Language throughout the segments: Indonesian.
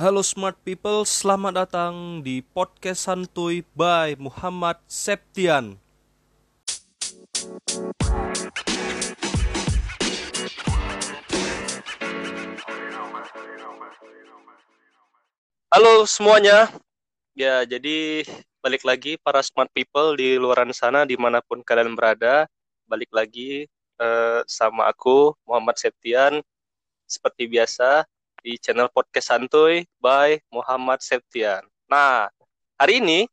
Halo smart people, selamat datang di podcast santuy by Muhammad Septian. Halo semuanya. Ya, jadi balik lagi para smart people di luar sana di mana pun kalian berada. Balik lagi eh, sama aku Muhammad Septian. Seperti biasa di channel podcast santuy by Muhammad Septian. Nah, hari ini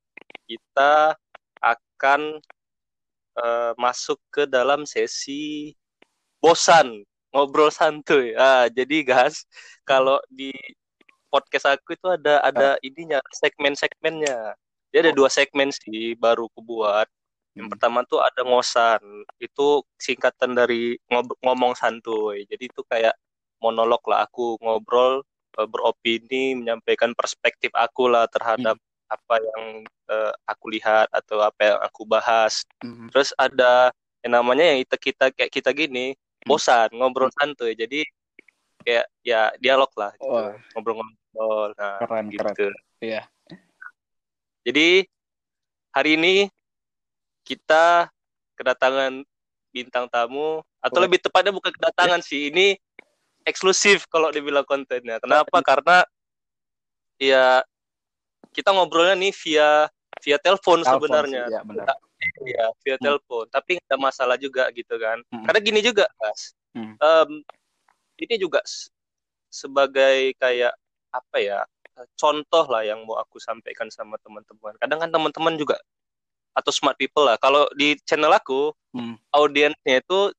kita akan eh, masuk ke dalam sesi bosan ngobrol santuy. Ah, jadi guys, kalau di podcast aku itu ada ada ininya segmen-segmennya. Dia ada dua segmen sih baru aku buat. Yang Hmm. pertama tuh ada ngosan. Itu singkatan dari ngob- ngomong santuy. Jadi itu kayak monolog lah aku ngobrol eh, beropini, menyampaikan perspektif aku lah terhadap apa yang eh, aku lihat atau apa yang aku bahas. Mhm. Terus ada yang namanya yang kita kita kayak kita gini, Hmm. bosan, ngobrol santuy. Jadi kayak ya dialog lah gitu. Wah. Ngobrol-ngobrol. Nah, Keren, gitu. keren. Iya. Jadi hari ini kita kedatangan bintang tamu atau Wah. lebih tepatnya bukan kedatangan sih, ini eksklusif kalau dibilang kontennya. Kenapa? Karena ya kita ngobrolnya nih via via telepon sebenarnya. Iya, benar. Iya, via Hmm. telepon. Tapi nggak ada masalah juga gitu kan. Hmm. Karena gini juga, Mas. Hmm. Em, ini juga sebagai kayak apa ya? Contoh lah yang mau aku sampaikan sama teman-teman. Kadang kan teman-teman juga atau smart people lah. Kalau di channel aku, Hmm. audiensnya itu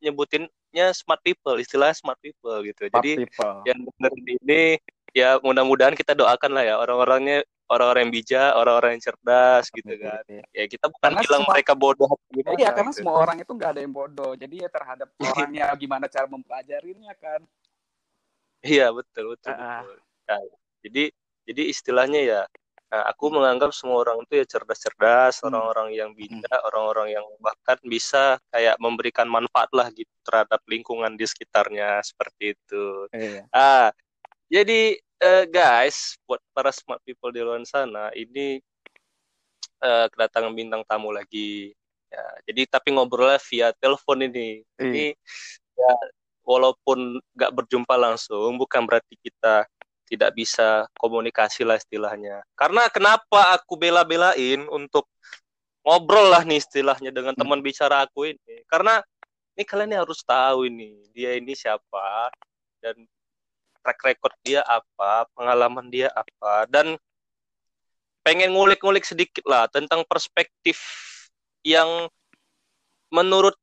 nyebutinnya smart people, istilah smart people gitu. Smart Jadi people. yang dengerin ini ya mudah-mudahan kita doakan lah ya orang-orangnya orang-orang yang bijak, orang-orang yang cerdas gitu kan. Ya kita bukan Karena bilang semua- mereka bodoh gimana. Iya, karena gitu. semua orang itu nggak ada yang bodoh. Jadi ya terhadap orangnya gimana cara mempelajarinya kan. Iya betul betul. Ah. betul. Nah, jadi jadi istilahnya ya, nah, aku menganggap semua orang itu ya cerdas-cerdas, Hmm. orang-orang yang bijak, orang-orang yang bahkan bisa kayak memberikan manfaat lah gitu terhadap lingkungan di sekitarnya seperti itu. Iya. Ah, jadi eh, guys, buat para smart people di luar sana, ini eh, kedatangan bintang tamu lagi. Ya, jadi tapi ngobrolnya via telepon ini. Ini ya walaupun nggak berjumpa langsung, bukan berarti kita tidak bisa komunikasi lah istilahnya. Karena kenapa aku bela-belain untuk ngobrol lah nih istilahnya dengan Hmm. teman bicara aku ini. Karena ini kalian ini harus tahu ini dia ini siapa dan track record dia apa, pengalaman dia apa dan pengen ngulik-ngulik sedikit lah tentang perspektif yang menurut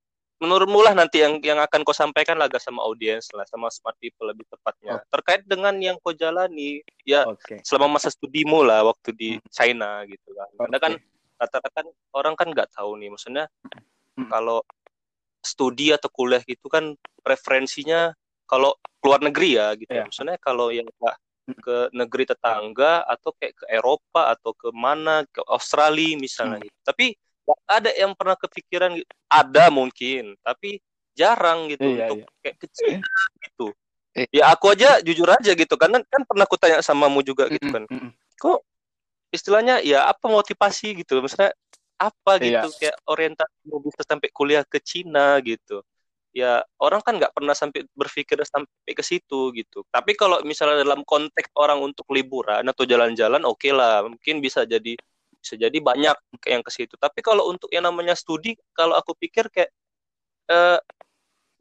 menurutmu lah nanti yang yang akan kau sampaikan lah sama audiens lah sama smart people lebih tepatnya terkait dengan yang kau jalani ya Oke. selama masa studimu lah waktu di Hmm. China gitu kan karena kan rata-rata kan orang kan nggak tahu nih maksudnya Hmm. kalau studi atau kuliah gitu kan preferensinya kalau keluar negeri ya gitu Iya. maksudnya kalau yang Hmm. ke negeri tetangga atau kayak ke Eropa atau ke mana ke Australia misalnya Hmm. gitu tapi nggak ada yang pernah kepikiran gitu. ada mungkin tapi jarang gitu Iya, untuk iya. kayak ke Cina gitu Eh. ya aku aja jujur aja gitu karena kan pernah aku tanya samamu juga gitu kan kok istilahnya ya apa motivasi gitu maksudnya apa Iya. gitu kayak orientasi bisa sampai kuliah ke Cina gitu ya orang kan nggak pernah sampai berpikir sampai ke situ gitu tapi kalau misalnya dalam konteks orang untuk liburan atau jalan-jalan oke lah mungkin bisa jadi bisa jadi banyak kayak yang ke situ. Tapi kalau untuk yang namanya studi kalau aku pikir kayak eh,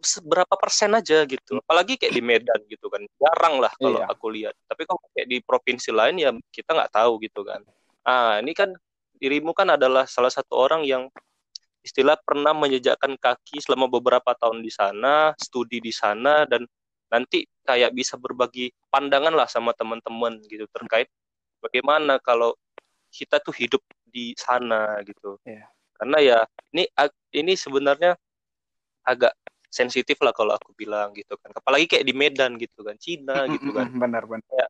seberapa persen aja gitu. Apalagi kayak di Medan gitu kan. Jarang lah kalau Iya. aku lihat. Tapi kalau kayak di provinsi lain ya kita nggak tahu gitu kan. Ah ini kan dirimu kan adalah salah satu orang yang istilah pernah menjejakkan kaki selama beberapa tahun di sana studi di sana dan nanti kayak bisa berbagi pandangan lah sama teman-teman gitu terkait bagaimana kalau kita tuh hidup di sana gitu Iya. karena ya ini ini sebenarnya agak sensitif lah kalau aku bilang gitu kan apalagi kayak di Medan gitu kan Cina gitu kan Benar, benar.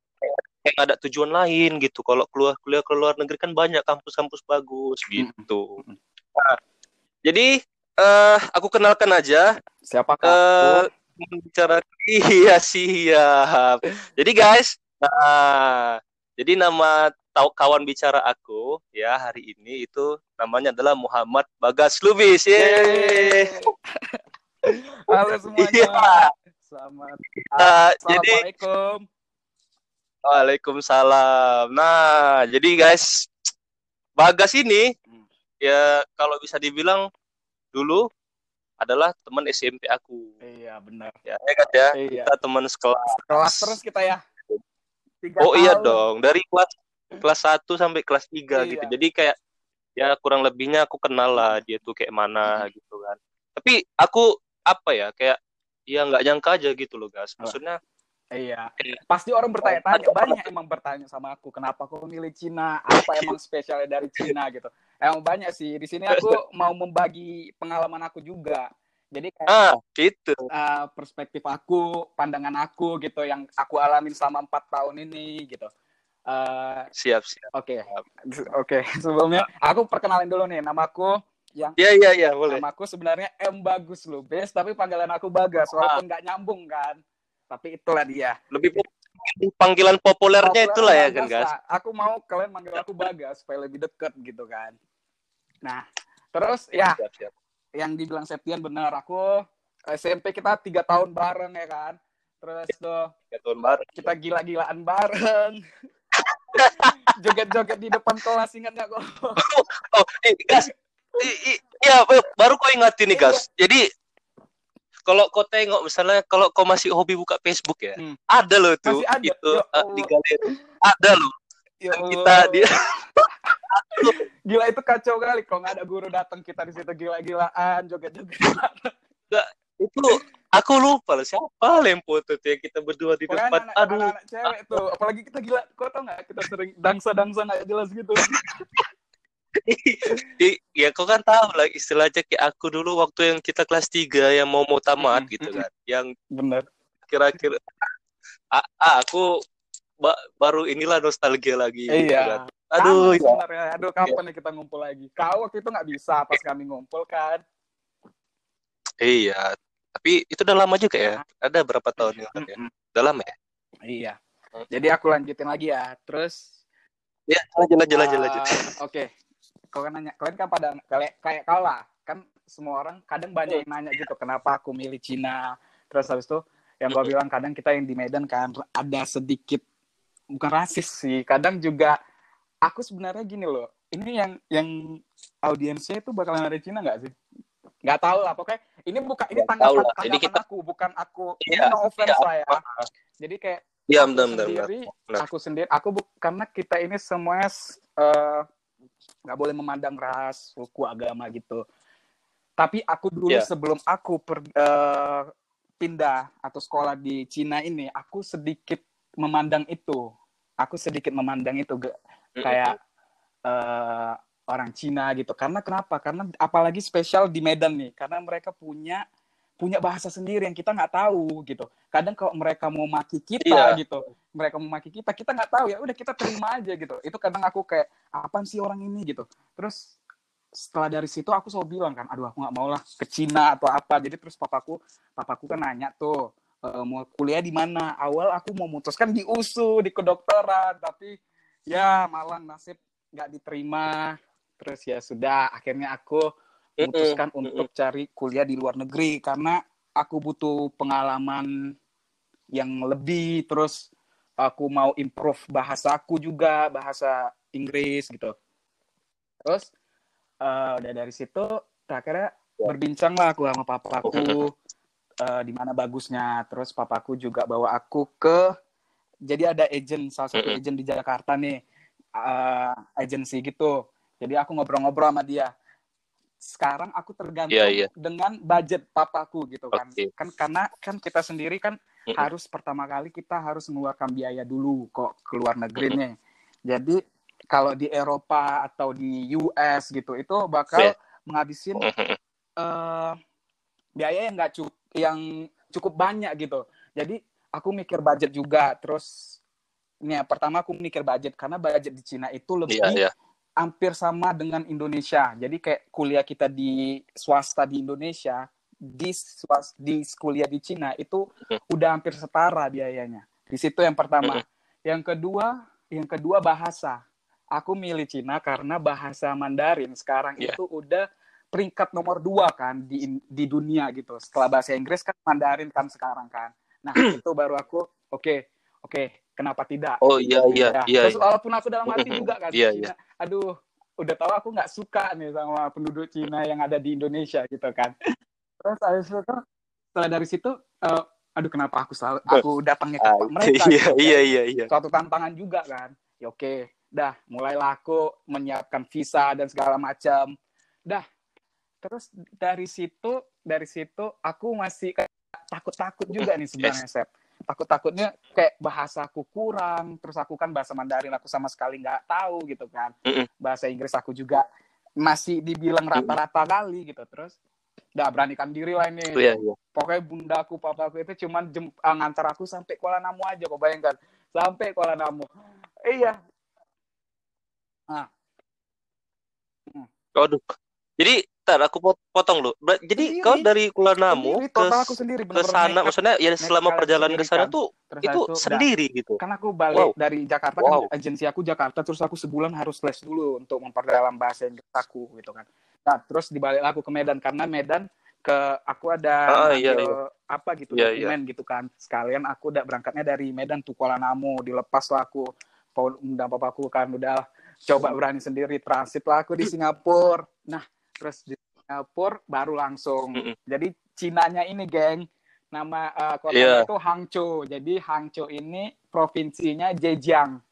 kayak ada tujuan lain gitu kalau keluar kuliah ke luar negeri kan banyak kampus-kampus bagus gitu. Nah, jadi eh aku kenalkan aja Siapakah eh aku? bicara iya siap jadi guys nah Jadi nama tahu kawan bicara aku ya hari ini itu namanya adalah Muhammad Bagas Lubis. Yeay. Halo semuanya. Iya. Selamat. Nah, jadi. Waalaikumsalam. Nah, jadi guys, Bagas ini Hmm. ya kalau bisa dibilang dulu adalah teman SMP aku. Iya benar. Ya, ya kan ya? Iya. Kita teman sekelas. Kelas terus kita ya. Tiga Oh iya tahun. dong, dari kelas kelas 1 sampai kelas 3 Iya. gitu. Jadi kayak ya kurang lebihnya aku kenal lah dia tuh kayak mana gitu kan. Tapi aku apa ya kayak ya nggak nyangka aja gitu loh guys. Maksudnya Iya. Iya. Pasti orang bertanya-tanya, banyak emang bertanya sama aku, kenapa aku milih Cina? Apa emang spesialnya dari Cina gitu? Emang banyak sih. Di sini aku mau membagi pengalaman aku juga. Jadi kayak ah gitu. uh, perspektif aku, pandangan aku gitu yang aku alamin selama empat tahun ini gitu. Uh, Siap siap. Oke, oke. Sebelumnya aku perkenalin dulu nih, namaku yang Iya iya iya boleh. namaku sebenarnya M Bagus Lubis, tapi panggilan aku Bagas, walaupun nggak nyambung kan. Tapi itulah dia. Lebih pop- panggilan populernya Populer itulah ya kan guys. Aku mau kalian manggil aku Bagas supaya lebih deket gitu kan. Nah, terus ya Siap siap. yang dibilang Septian benar. Aku SMP kita tiga tahun bareng ya kan. Terus tuh Ya, tahun baru. kita gila-gilaan bareng. Joget-joget di depan kelas ingat nggak kok? Oh, eh, gas. Iya, baru kau ingatin nih, gas. Jadi kalau kau tengok misalnya kalau kau masih hobi buka Facebook ya, Hmm. ada loh tuh ada? itu Ya eh, di galeri. Ada loh. Ya kita dia gila itu kacau kali kalau nggak ada guru datang kita di situ gila-gilaan joget-joget itu aku lupa loh siapa lempo tuh yang kita berdua di Pokoknya depan. anak, Aduh, anak, cewek tuh apalagi kita gila kau tau nggak? Kita sering dangsa-dangsa nggak jelas gitu. Ya kau kan tahu lah istilahnya kayak aku dulu waktu yang kita kelas 3 yang mau mau tamat Mm-mm, gitu kan. Yang bener. kira-kira aku ba- baru inilah nostalgia lagi gitu kan. iya Aduh, Kangen ya. sebenarnya. Aduh kapan nih kita ngumpul lagi? Kau waktu itu nggak bisa pas kami ngumpul kan? Iya, tapi itu udah lama juga ya. Ada berapa tahun yang ya? Udah lama ya? iya Hmm. jadi aku lanjutin lagi ya terus Ya, lanjut lanjut lanjut lanjut. Uh, Oke, kau kan nanya, kalian kan pada kayak kayak kau lah, kan semua orang kadang banyak yang nanya gitu, kenapa aku milih Cina. Terus habis itu yang gua bilang kadang kita yang di Medan kan ada sedikit bukan rasis sih, kadang juga aku sebenarnya gini loh, ini yang yang audiensnya itu bakalan ada Cina nggak sih? Nggak tahu lah, pokoknya ini bukan ini tanggapan lah. Jadi tanggapan kita- aku, bukan aku. Ini Iya, no offense iya. lah ya. Jadi kayak Iya, aku benar. sendiri, Benar. aku sendiri, aku bu- karena kita ini semuanya eh, nggak boleh memandang ras, suku, agama gitu. Tapi aku dulu Iya. sebelum aku per- eh, pindah atau sekolah di Cina ini, aku sedikit memandang itu. Aku sedikit memandang itu kayak eh, orang Cina gitu. Karena kenapa? Karena apalagi spesial di Medan nih, karena mereka punya punya bahasa sendiri yang kita nggak tahu gitu. Kadang kalau mereka mau maki kita Iya. gitu, mereka mau maki kita, kita nggak tahu ya. Udah kita terima aja gitu. Itu kadang aku kayak apaan sih orang ini gitu. Terus setelah dari situ aku selalu bilang kan, aduh aku nggak mau lah ke Cina atau apa. Jadi terus papaku, papaku kan nanya tuh "E, mau kuliah di mana. Awal aku mau memutuskan di USU di kedokteran, tapi ya malang nasib nggak diterima. Terus ya sudah, akhirnya aku memutuskan Mm-mm, untuk cari kuliah di luar negeri. Karena aku butuh pengalaman yang lebih terus aku mau improve bahasaku juga bahasa Inggris gitu. Terus eh, udah dari situ akhirnya Ya. berbincang lah aku sama papaku eh, di mana bagusnya. Terus papaku juga bawa aku ke jadi ada agent salah satu agent di Jakarta nih eh, agency gitu jadi aku ngobrol-ngobrol sama dia sekarang aku tergantung Iya, iya. dengan budget papaku gitu kan Oke. kan karena kan kita sendiri kan Mm-mm. harus pertama kali kita harus mengeluarkan biaya dulu kok ke luar negeri nih jadi kalau di Eropa atau di US gitu itu bakal Iya. menghabisin Mm-mm. eh, biaya yang nggak cukup yang cukup banyak gitu jadi aku mikir budget juga terus ini ya, pertama aku mikir budget karena budget di Cina itu lebih Iya, iya. Hampir sama dengan Indonesia. Jadi kayak kuliah kita di swasta di Indonesia, di swas, di kuliah di Cina itu Hmm. udah hampir setara biayanya. Di situ yang pertama. Hmm. Yang kedua, yang kedua bahasa. Aku milih Cina karena bahasa Mandarin sekarang Iya. itu udah peringkat nomor dua kan di di dunia gitu. Setelah bahasa Inggris kan Mandarin kan sekarang kan. Nah itu baru aku oke oke kenapa tidak? Oh iya iya Ya, iya. Terus walaupun aku dalam hati juga kan Iya, Cina, aduh udah tahu aku nggak suka nih sama penduduk Cina yang ada di Indonesia gitu kan. Terus habis itu setelah dari situ eh, aduh kenapa aku selalu aku datangnya ke tempat mereka iya gitu kan. iya iya iya. suatu tantangan juga kan. Ya oke, dah mulailah aku menyiapkan visa dan segala macam. Dah. Terus dari situ dari situ aku masih takut-takut juga nih sebenarnya Sep. Takut-takutnya kayak bahasaku kurang, terus aku kan bahasa Mandarin aku sama sekali nggak tahu gitu kan. Bahasa Inggris aku juga masih dibilang rata-rata kali gitu. Terus udah beranikan diri lah ini Oh, iya iya. pokoknya bundaku papaku itu cuman jem, ah, ngantar aku sampai Kuala Namu aja kok bayangkan sampai Kuala Namu iya Waduh. Jadi, tar aku pot- potong lu. Jadi Sendiri. kau dari Kuala Namu sendiri ke aku sendiri ke sana, maksudnya ya selama perjalanan ke sana kan. tuh Terus itu sendiri gitu. kan aku balik Wow. dari Jakarta Wow. kan agensi aku Jakarta terus aku sebulan harus les dulu untuk memperdalam bahasa Inggris aku gitu kan nah terus dibalik aku ke Medan karena Medan ke aku ada Ah, iya, ngambil apa gitu Iya, dokumen gitu kan sekalian aku udah berangkatnya dari Medan tuh Kuala Namu dilepas lah aku Paul undang papaku kan udah coba berani sendiri transit lah aku di Singapura nah terus di Singapura baru langsung Mm-mm. jadi Cinanya ini geng nama uh, Iya. kotanya itu Hangzhou jadi Hangzhou ini provinsinya Zhejiang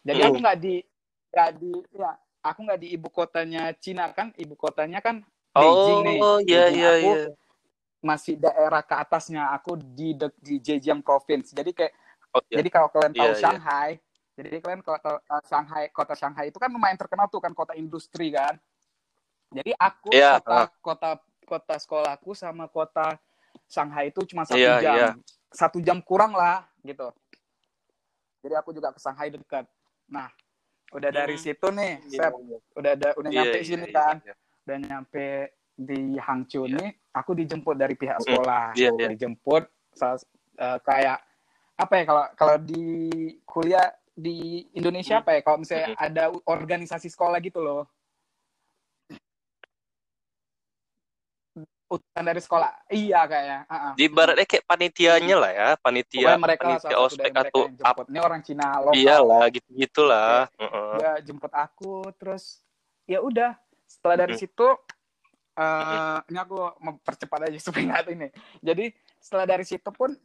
jadi Mm. aku nggak di nggak di ya aku nggak di ibu kotanya Cina kan ibu kotanya kan Beijing nih Oh, iya Beijing. iya aku iya. masih daerah ke atasnya aku di de- di Zhejiang province jadi kayak Oh, iya. jadi kalau kalian tahu Iya, iya. Shanghai jadi kalian kalau uh, Shanghai kota Shanghai itu kan lumayan terkenal tuh kan kota industri kan jadi aku Iya, kota kota kota sekolahku sama kota Shanghai itu cuma satu Iya, jam iya. satu jam kurang lah gitu jadi aku juga ke Shanghai dekat nah udah dari Hmm. situ nih Iya, Sep, iya. udah ada udah Iya, nyampe iya, sini iya, kan iya. udah nyampe di Hangzhou Iya. nih aku dijemput dari pihak Mm-mm. sekolah Iya, iya. dijemput eh, kayak apa ya kalau kalau di kuliah di Indonesia Hmm. apa ya kalau misalnya ada organisasi sekolah gitu loh utusan dari sekolah iya kayaknya ah. Di ibaratnya kayak panitianya lah ya, panitia, Pokoknya mereka panitia ospek atau jemput. Ini orang Cina lokal. iyalah gitu-gitulah. Heeh. Dia jemput aku terus ya udah setelah dari Mm-mm. situ eh ini aku mempercepat aja supaya nggak ini. Jadi setelah dari situ pun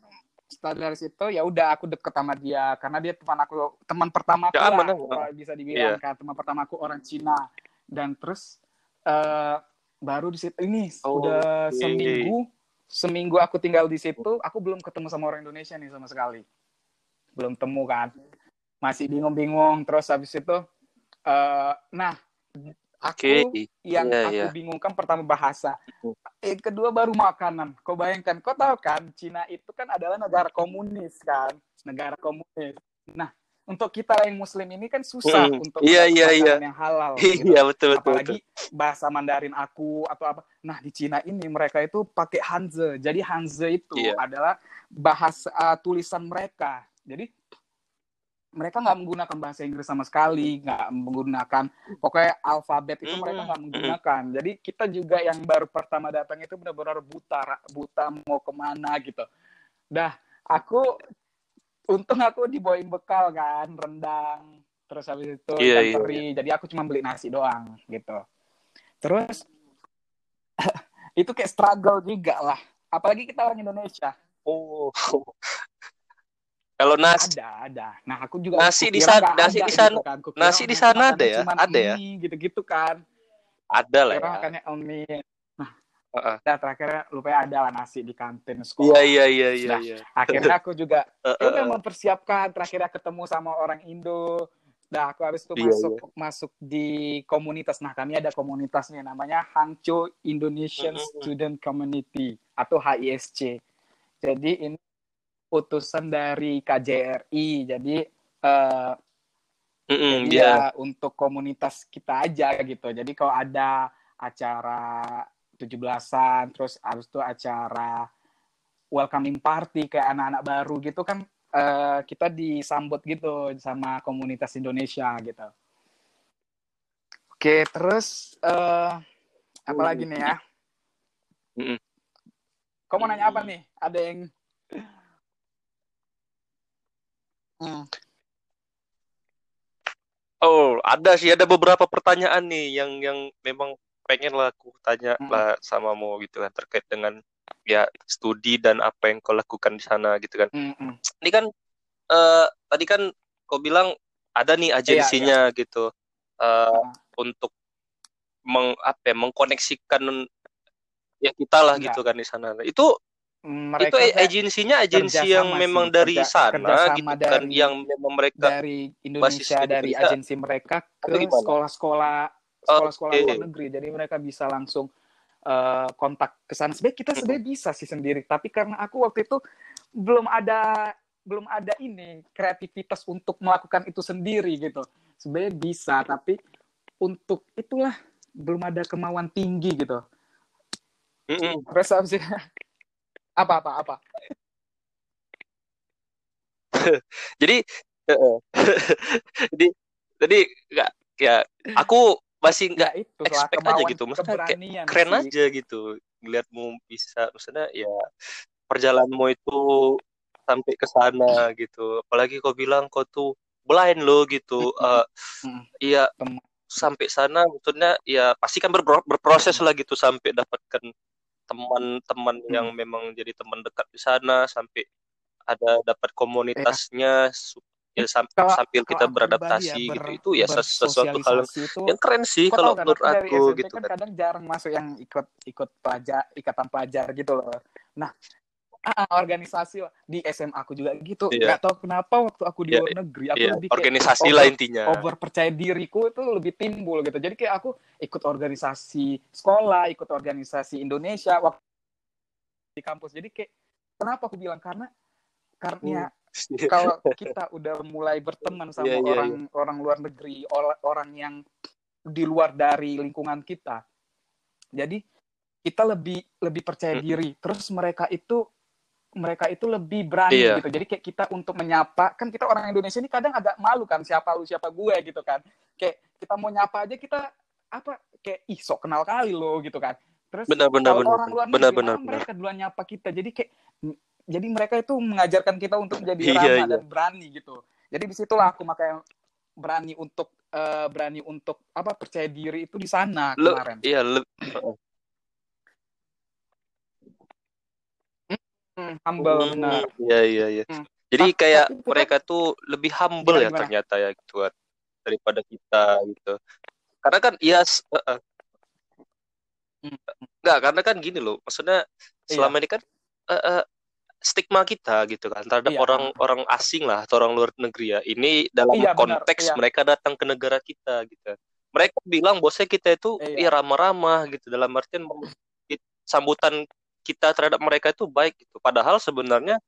setelah dari situ ya udah aku deket sama dia karena dia teman aku teman pertama aku Ya, lah bisa dibilang Iya. kan teman pertama aku orang Cina dan terus eh baru di situ. Ini Oh, udah oke. seminggu seminggu aku tinggal di situ aku belum ketemu sama orang Indonesia nih sama sekali. Belum temu kan. Masih bingung-bingung. Terus habis itu eh nah aku Oke. yang Iya, aku iya. bingungkan pertama bahasa. Yang kedua baru makanan. Kau bayangkan kau tahu kan Cina itu kan adalah negara komunis kan? Negara komunis. Nah untuk kita yang muslim ini kan susah Hmm. untuk Iya, iya, iya. makanan yang halal gitu Iya, betul betul. apalagi bahasa Mandarin aku atau apa. Nah di Cina ini mereka itu pakai Hanzi. Jadi Hanzi itu Iya. adalah bahasa uh, tulisan mereka. Jadi mereka nggak menggunakan bahasa Inggris sama sekali, nggak menggunakan pokoknya alfabet itu mereka nggak menggunakan. Jadi kita juga yang baru pertama datang itu benar-benar buta, buta mau ke mana gitu. Dah aku untung aku dibawain bekal kan rendang terus habis itu ikan iya, teri jadi aku cuma beli nasi doang gitu terus itu kayak struggle juga lah apalagi kita orang Indonesia Oh. Kalau nasi ada ada nah aku juga Nasi di sana- nggak nasi ada di sana- gitu kan. Nasi di nasi sana ada ya? Ada ya? ini, gitu-gitu kan ada lah ya. makannya Heeh. nah terakhir lupa ya ada lah nasi di kantin Iya sekolah iya iya iya Nah, iya. akhirnya aku juga ya udah mempersiapkan terakhirnya ketemu sama orang Indo Nah, aku habis itu Iya, masuk masuk di komunitas. Nah, kami ada komunitasnya namanya Hangzhou Indonesian Mm-mm. Student Community atau HISC. Jadi ini utusan dari KJRI. Jadi eh, Mm-mm, jadi Iya. ya untuk komunitas kita aja gitu. Jadi kalau ada acara 17-an, terus habis itu acara welcoming party kayak anak-anak baru gitu kan uh, kita disambut gitu sama komunitas Indonesia gitu. Oke, terus uh, apa lagi nih ya? Kau mau nanya apa nih? Ada yang hmm. Oh, ada sih ada beberapa pertanyaan nih yang yang memang pengen lah aku tanya hmm. lah sama mau gitu kan terkait dengan ya studi dan apa yang kau lakukan di sana gitu kan. Hmm. Ini kan uh, tadi kan kau bilang ada nih iya, agensinya iya, iya. gitu uh, hmm. untuk meng apa ya, mengkoneksikan ya kita lah gitu kan di sana. Itu mereka itu agensinya agensi yang memang dari kerja, sana gitu kan, dari, kan yang memang mereka dari Indonesia dari Indonesia. agensi mereka ke sekolah-sekolah sekolah-sekolah okay. luar negeri jadi mereka bisa langsung uh, kontak ke sana. Sebenarnya kita sebenarnya bisa sih sendiri tapi karena aku waktu itu belum ada belum ada ini kreativitas untuk melakukan itu sendiri gitu. Sebenarnya bisa tapi untuk itulah belum ada kemauan tinggi gitu. Mm -mm. apa apa apa? Jadi jadi jadi nggak ya aku masih nggak ya, itu expect aja gitu. Maksudnya kayak keren sih. aja gitu ngeliatmu bisa maksudnya ya perjalananmu itu sampai ke sana gitu. Apalagi kau bilang kau tuh blind lo gitu uh, iya sampai sana maksudnya ya pasti kan ber berproses lah gitu sampai dapatkan teman-teman hmm. yang memang jadi teman dekat di sana sampai ada dapat komunitasnya ya, sam kalau, sambil kita beradaptasi ya, ber, gitu itu ya sesuatu hal itu, yang keren sih kalau kan, menurut aku gitu kan, kan. kadang jarang masuk yang ikut ikut pelajar ikatan pelajar gitu loh. Nah ah, organisasi di SMA aku juga gitu. Yeah. tahu kenapa waktu aku di yeah, luar negeri aku yeah. lebih organisasi lah intinya. over percaya diriku itu lebih timbul gitu. Jadi kayak aku ikut organisasi sekolah ikut organisasi Indonesia waktu di kampus. Jadi kayak kenapa aku bilang? Karena karena hmm. kalau kita udah mulai berteman sama yeah, yeah, orang yeah. orang luar negeri orang yang di luar dari lingkungan kita jadi kita lebih lebih percaya hmm. diri terus mereka itu mereka itu lebih berani iya. gitu. Jadi kayak kita untuk menyapa, kan kita orang Indonesia ini kadang agak malu kan siapa lu siapa gue gitu kan. Kayak kita mau nyapa aja kita apa kayak ih sok kenal kali lo gitu kan. Terus benar, benar, benar, orang luar negeri benar, benar, mereka duluan nyapa kita. Jadi kayak jadi mereka itu mengajarkan kita untuk menjadi iya, ramah iya. dan berani gitu. Jadi di situlah aku makanya berani untuk uh, berani untuk apa percaya diri itu di sana kemarin. Iya, le Hmm, humble hmm, benar. Iya iya iya. Hmm. Jadi ah, kayak mereka tuh lebih humble ya ternyata ya gitu kan daripada kita gitu. Karena kan iya uh, uh. Enggak, karena kan gini loh. Maksudnya iya. selama ini kan uh, uh, stigma kita gitu kan terhadap orang-orang iya. asing lah atau orang luar negeri ya. Ini dalam iya, konteks benar, iya. mereka datang ke negara kita gitu. Mereka bilang bosnya kita itu iya. ya ramah-ramah gitu dalam artian sambutan kita terhadap mereka itu baik gitu. Padahal sebenarnya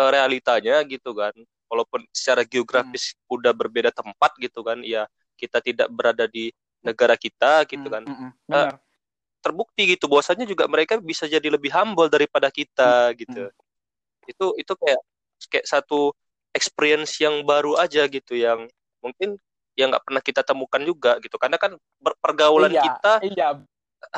uh, realitanya gitu kan, walaupun secara geografis hmm. udah berbeda tempat gitu kan, ya kita tidak berada di negara kita gitu hmm, kan. Hmm, hmm. Uh, terbukti gitu bahwasanya juga mereka bisa jadi lebih humble daripada kita hmm. gitu. Hmm. Itu itu kayak kayak satu experience yang baru aja gitu yang mungkin yang nggak pernah kita temukan juga gitu karena kan pergaulan iya, kita iya.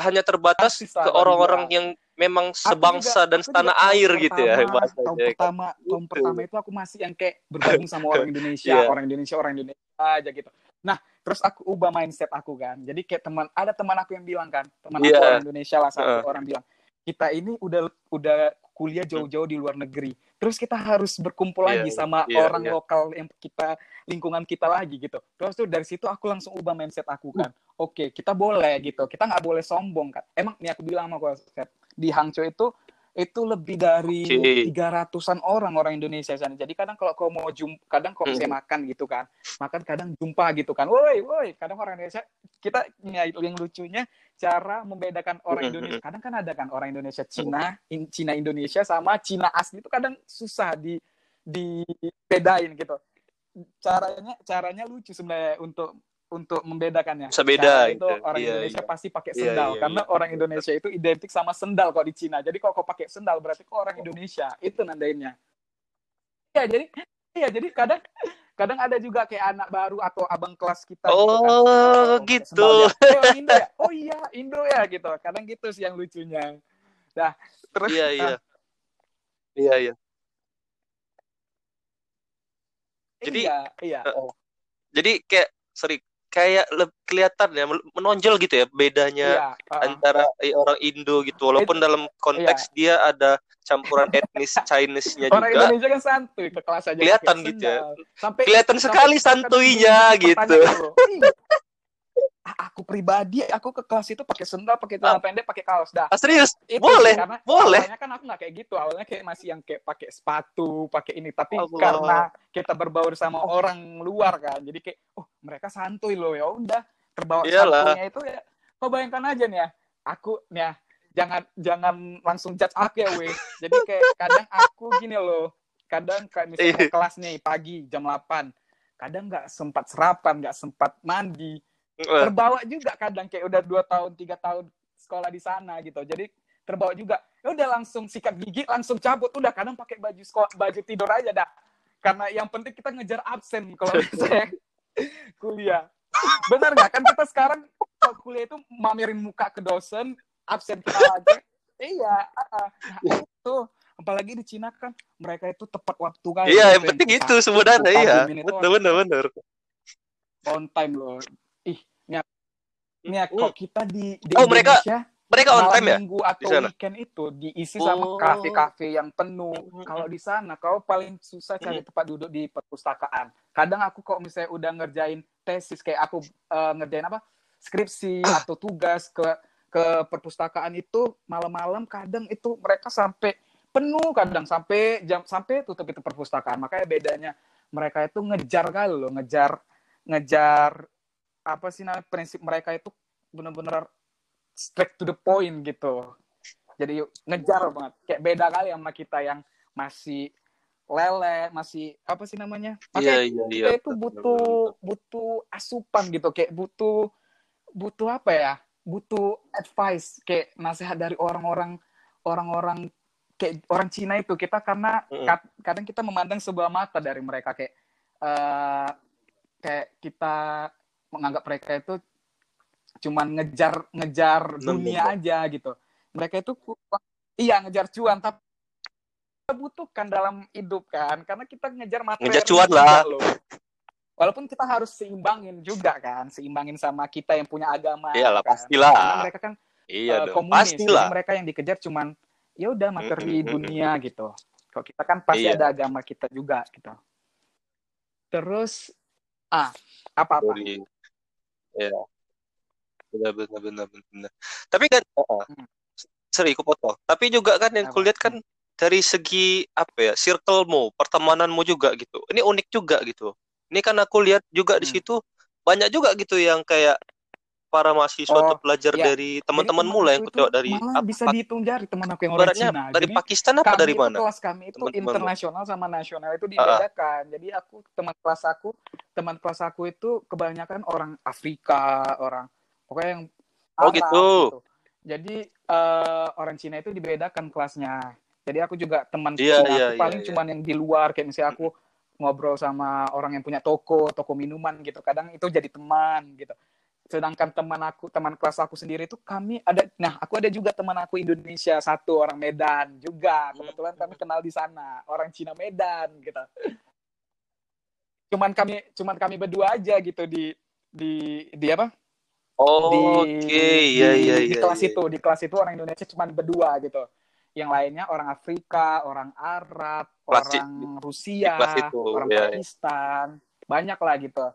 hanya terbatas ke orang-orang yang memang sebangsa juga, dan setanah air gitu ya bahasanya. Tahun pertama, gitu. tahun pertama itu aku masih yang kayak bergabung sama orang Indonesia, yeah. orang Indonesia, orang Indonesia aja gitu. Nah, terus aku ubah mindset aku kan. Jadi kayak teman ada teman aku yang bilang kan, teman yeah. aku orang Indonesia lah satu uh. orang bilang, kita ini udah udah kuliah jauh-jauh di luar negeri. Terus kita harus berkumpul yeah, lagi sama yeah, orang yeah. lokal yang kita lingkungan kita lagi gitu. Terus tuh dari situ aku langsung ubah mindset aku kan. Oke, okay, kita boleh gitu. Kita nggak boleh sombong kan. Emang nih aku bilang sama aku di Hangzhou itu itu lebih dari tiga ratusan orang orang Indonesia sana. Jadi kadang kalau kau mau jumpa, kadang kalau saya hmm. makan gitu kan, makan kadang jumpa gitu kan, woi woi, kadang orang Indonesia kita yang lucunya cara membedakan orang Indonesia. Kadang kan ada kan orang Indonesia Cina, in, Cina Indonesia sama Cina asli itu kadang susah di dibedain gitu. Caranya caranya lucu sebenarnya untuk untuk membedakannya. Sebeda itu orang iya, Indonesia iya. pasti pakai iya, sendal iya, iya, karena iya. orang Indonesia itu identik sama sendal kok di Cina. Jadi kalau kau pakai sendal berarti kau orang Indonesia. Itu nandainnya. iya jadi iya jadi kadang kadang ada juga kayak anak baru atau abang kelas kita oh gitu, kan. gitu oh, Indo ya oh iya Indo ya gitu kadang gitu sih yang lucunya nah terus iya iya nah, iya iya jadi iya iya uh, jadi kayak sorry kayak kelihatan ya menonjol gitu ya bedanya iya, uh, antara orang Indo gitu walaupun It, dalam konteks iya. dia ada campuran etnis Chinese-nya juga. Orang Indonesia kan santuy ke kelas aja. Kelihatan gitu ya. Sampai kelihatan sampai, sekali santuinya gitu. Aku pribadi aku ke kelas itu pakai sendal, pakai celana ah. pendek, pakai kaos dah. Ah, serius? Itu boleh. Karena boleh. Awalnya kan aku nggak kayak gitu. Awalnya kayak masih yang kayak pakai sepatu, pakai ini. Tapi Allah. karena kita berbaur sama orang luar kan, jadi kayak oh mereka santuy loh ya udah terbawa santunya itu ya. Kau bayangkan aja nih ya, aku nih ya jangan jangan langsung judge aku ya weh jadi kayak kadang aku gini loh kadang kayak misalnya Iya. kelas nih pagi jam 8 kadang nggak sempat sarapan nggak sempat mandi terbawa juga kadang kayak udah dua tahun tiga tahun sekolah di sana gitu. Jadi terbawa juga. Ya udah langsung sikat gigi langsung cabut. Udah kadang pakai baju sekolah baju tidur aja dah. Karena yang penting kita ngejar absen kalau misalnya kuliah. Benar nggak? Kan kita sekarang kalau kuliah itu mamerin muka ke dosen absen kita aja. Iya uh, nah, itu. Apalagi di Cina kan mereka itu tepat waktu kan iya yang penting itu sebenarnya iya. benar benar benar. On time loh ini kok kita di, di oh, mereka mereka on time ya? minggu atau weekend itu diisi sama Oh. kafe-kafe yang penuh. Kalau di sana kau paling susah cari tempat duduk di perpustakaan. Kadang aku kok misalnya udah ngerjain tesis kayak aku uh, ngerjain apa? Skripsi atau tugas ke ke perpustakaan itu malam-malam kadang itu mereka sampai penuh kadang sampai jam sampai tutup itu perpustakaan. Makanya bedanya mereka itu ngejar kali loh ngejar ngejar apa sih namanya prinsip mereka itu benar-benar straight to the point gitu. Jadi ngejar banget. Kayak beda kali sama kita yang masih lele masih apa sih namanya? Makanya iya, iya, kita iya, itu butuh butuh asupan gitu. Kayak butuh butuh apa ya? Butuh advice kayak nasihat dari orang-orang orang-orang kayak orang Cina itu. Kita karena mm. kadang kita memandang sebuah mata dari mereka. Kayak uh, kayak kita menganggap mereka itu cuman ngejar ngejar dunia aja gitu. Mereka itu iya ngejar cuan tapi kita butuhkan dalam hidup kan karena kita ngejar materi ngejar cuan lah. loh. Walaupun kita harus seimbangin juga kan seimbangin sama kita yang punya agama iyalah kan. pastilah. Karena mereka kan iya uh, dong komunis pastilah. jadi mereka yang dikejar cuman ya udah materi dunia gitu. Kok kita kan pasti Iya. ada agama kita juga gitu. Terus ah apa apa Sorry. Ya benar benar benar benar tapi kan uh, Hmm. sorry aku potong. Tapi juga kan yang kulihat kan dari segi apa ya circlemu pertemananmu juga gitu. Ini unik juga gitu. Ini kan aku lihat juga di Hmm. situ banyak juga gitu yang kayak para mahasiswa Oh, atau pelajar iya. dari teman-temanmu Jadi lah yang itu dari malah apa bisa dihitung jari teman aku yang orang Cina. dari jadi Pakistan apa dari mana? kelas kami itu internasional sama nasional itu Ah, ah. dibedakan. Jadi aku teman kelas aku teman kelas aku itu kebanyakan orang Afrika orang pokoknya yang Oh, Arab, gitu. jadi eh, orang Cina itu dibedakan kelasnya. Jadi aku juga teman Iya, Cina iya, aku iya, paling iya. cuman yang di luar. Kayak misalnya aku ngobrol sama orang yang punya toko toko minuman gitu. Kadang itu jadi teman gitu sedangkan teman aku teman kelas aku sendiri itu kami ada nah aku ada juga teman aku Indonesia satu orang Medan juga. Kebetulan kami kenal di sana orang Cina Medan gitu. Cuman kami cuman kami berdua aja gitu di di di apa? Oh, di, oke iya di- iya di iya kelas iya. itu di kelas itu orang Indonesia cuma berdua gitu. Yang lainnya orang Afrika orang Arab Kelas di- orang Rusia di kelas itu, orang ya, ya. Pakistan banyak lah gitu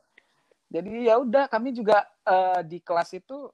jadi ya udah kami juga eh, di kelas itu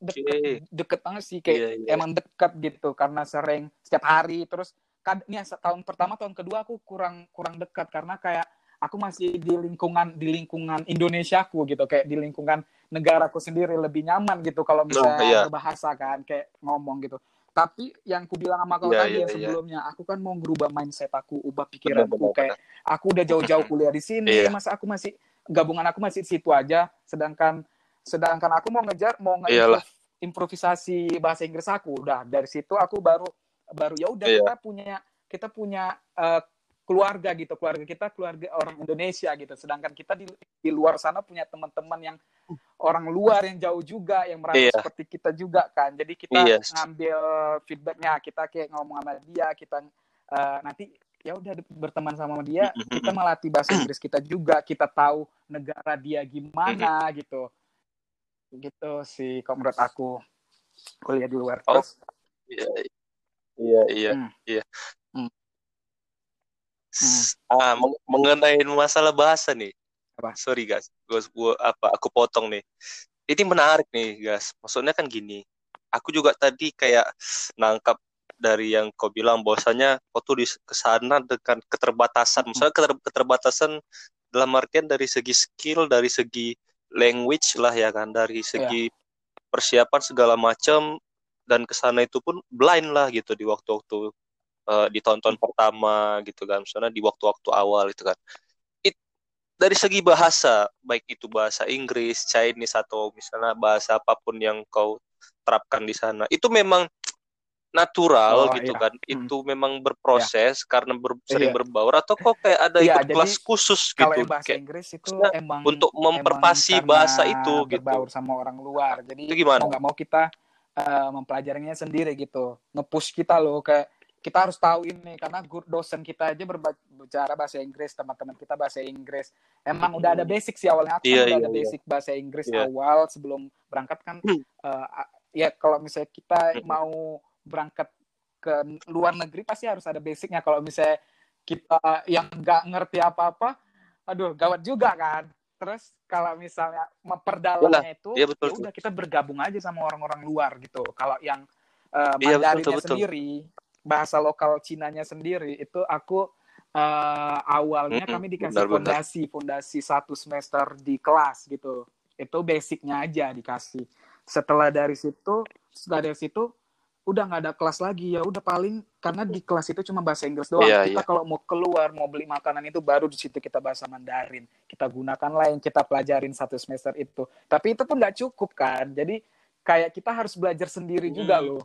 deket, deket banget sih kayak Iya, iya. emang dekat gitu karena sering setiap hari terus kad nih tahun pertama tahun kedua aku kurang kurang dekat karena kayak aku masih di lingkungan di lingkungan Indonesiaku gitu kayak di lingkungan negaraku sendiri lebih nyaman gitu kalau misalnya iya. berbahasa kan kayak ngomong gitu tapi yang ku bilang sama kau Iya, tadi iya, yang iya. sebelumnya aku kan mau ngerubah mindset aku ubah pikiranku kayak aku udah jauh-jauh kuliah di sini Iya. masa aku masih gabungan aku masih di situ aja sedangkan sedangkan aku mau ngejar mau Iyalah. nge improvisasi bahasa Inggris aku udah dari situ aku baru baru ya udah Iya. kita punya kita punya eh, keluarga gitu keluarga kita keluarga orang Indonesia gitu sedangkan kita di di luar sana punya teman-teman yang orang luar yang jauh juga yang merasa Iya. seperti kita juga kan jadi kita Iya. ngambil feedbacknya kita kayak ngomong sama dia kita eh, nanti ya udah berteman sama dia kita melatih bahasa Inggris kita juga kita tahu negara dia gimana gitu gitu sih kalau menurut aku kuliah di luar Oh. Iya, iya, iya, Hmm. iya. Hmm. S- Ah, meng- mengenai masalah bahasa nih. Apa? Sorry guys, gua, gua- apa aku potong nih. Ini menarik nih guys. Maksudnya kan gini. Aku juga tadi kayak nangkap dari yang kau bilang bahwasanya kau tuh di ke sana dengan keterbatasan. Hmm. Misalnya keter- keterbatasan dalam artian dari segi skill, dari segi language lah ya kan, dari segi persiapan segala macam dan ke sana itu pun blind lah gitu di waktu-waktu eh, di tahun-tahun pertama gitu kan misalnya di waktu-waktu awal gitu kan It, dari segi bahasa baik itu bahasa Inggris Chinese atau misalnya bahasa apa pun yang kau terapkan di sana itu memang natural Oh, gitu iya. kan Hmm. itu memang berproses karena ber- sering Iya. berbaur atau kok kayak ada Iya, ikut kelas khusus kalau gitu bahasa kayak Inggris itu emang untuk memperpasi emang bahasa itu gitu berbaur sama orang luar jadi Itu gimana? mau nggak mau kita eh, mempelajarinya sendiri gitu ngepush kita loh kayak kita harus tahu ini karena guru dosen kita aja berbicara bahasa Inggris teman-teman kita bahasa Inggris emang udah ada basic sih awalnya aku Iya, udah iya, ada iya. basic bahasa Inggris Iya. awal sebelum berangkat kan Hmm. eh, ya kalau misalnya kita Hmm. mau berangkat ke luar negeri pasti harus ada basicnya. Kalau misalnya kita yang nggak ngerti apa-apa aduh gawat juga kan. Terus kalau misalnya memperdalamnya itu Iya, betul, ya udah kita bergabung aja sama orang-orang luar gitu. Kalau yang uh, Iya, betul, Mandarinnya betul, betul. sendiri bahasa lokal Cinanya sendiri itu aku uh, awalnya Mm-mm, kami dikasih benar, benar. fondasi fondasi satu semester di kelas gitu. Itu basicnya aja dikasih. Setelah dari situ setelah dari situ udah nggak ada kelas lagi ya udah paling karena di kelas itu cuma bahasa Inggris doang. Iya, kita iya. kalau mau keluar mau beli makanan itu baru di situ kita bahasa Mandarin. Kita gunakan lah yang kita pelajarin satu semester itu. Tapi itu pun nggak cukup kan? Jadi kayak kita harus belajar sendiri juga Hmm. loh.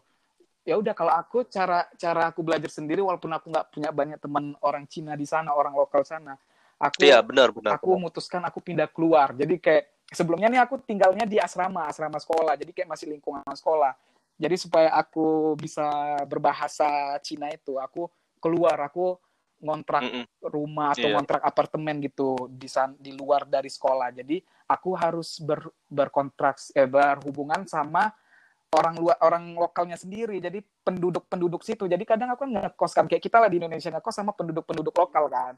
Ya udah kalau aku cara cara aku belajar sendiri walaupun aku nggak punya banyak teman orang Cina di sana orang lokal sana aku Iya, benar, benar. aku memutuskan aku pindah keluar. Jadi kayak sebelumnya nih aku tinggalnya di asrama asrama sekolah. Jadi kayak masih lingkungan sekolah jadi supaya aku bisa berbahasa Cina itu aku keluar aku ngontrak Mm-mm. rumah atau Iya. ngontrak apartemen gitu di san, di luar dari sekolah. Jadi aku harus ber, berkontrak eh, berhubungan sama orang luar orang lokalnya sendiri. Jadi penduduk penduduk situ. Jadi kadang aku kan ngekos kan kayak kita lah di Indonesia ngekos sama penduduk penduduk lokal kan.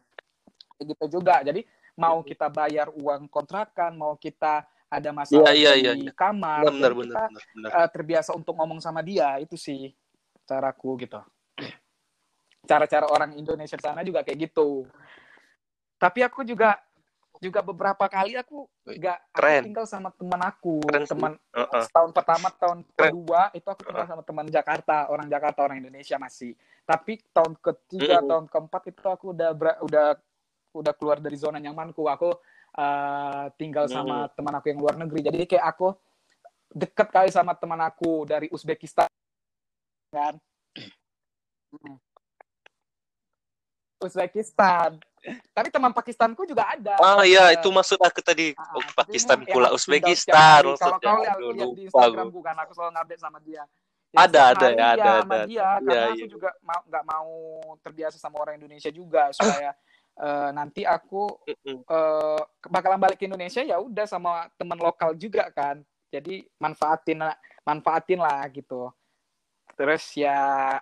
Gitu juga. Jadi mau kita bayar uang kontrakan mau kita ada masalah Iya, iya, di iya. kamar Benar, benar, kita benar, benar. eh, terbiasa untuk ngomong sama dia itu sih caraku gitu cara-cara orang Indonesia sana juga kayak gitu tapi aku juga juga beberapa kali aku nggak tinggal sama teman aku Keren teman Heeh. tahun pertama tahun Keren. kedua itu aku tinggal sama teman Jakarta orang Jakarta orang Indonesia masih tapi tahun ketiga Mm-mm. tahun keempat itu aku udah udah udah keluar dari zona nyamanku aku eh, tinggal sama teman aku yang luar negeri jadi kayak aku deket kali sama teman aku dari Uzbekistan kan. Uzbekistan tapi teman Pakistanku juga ada Ah iya, Eh, itu maksud aku tadi Ah, oh, Pakistan pula Uzbekistan. Kalau kau lihat, di lupa Instagram gue. bukan aku selalu ngupdate sama dia. Ada, setiap ada, hari ya, ada, sama ada. dia Iya, karena aku iya. juga mau nggak mau terbiasa sama orang Indonesia juga supaya eh, nanti aku eh, bakalan balik ke Indonesia ya udah sama teman lokal juga kan. Jadi manfaatin manfaatin lah gitu. Terus ya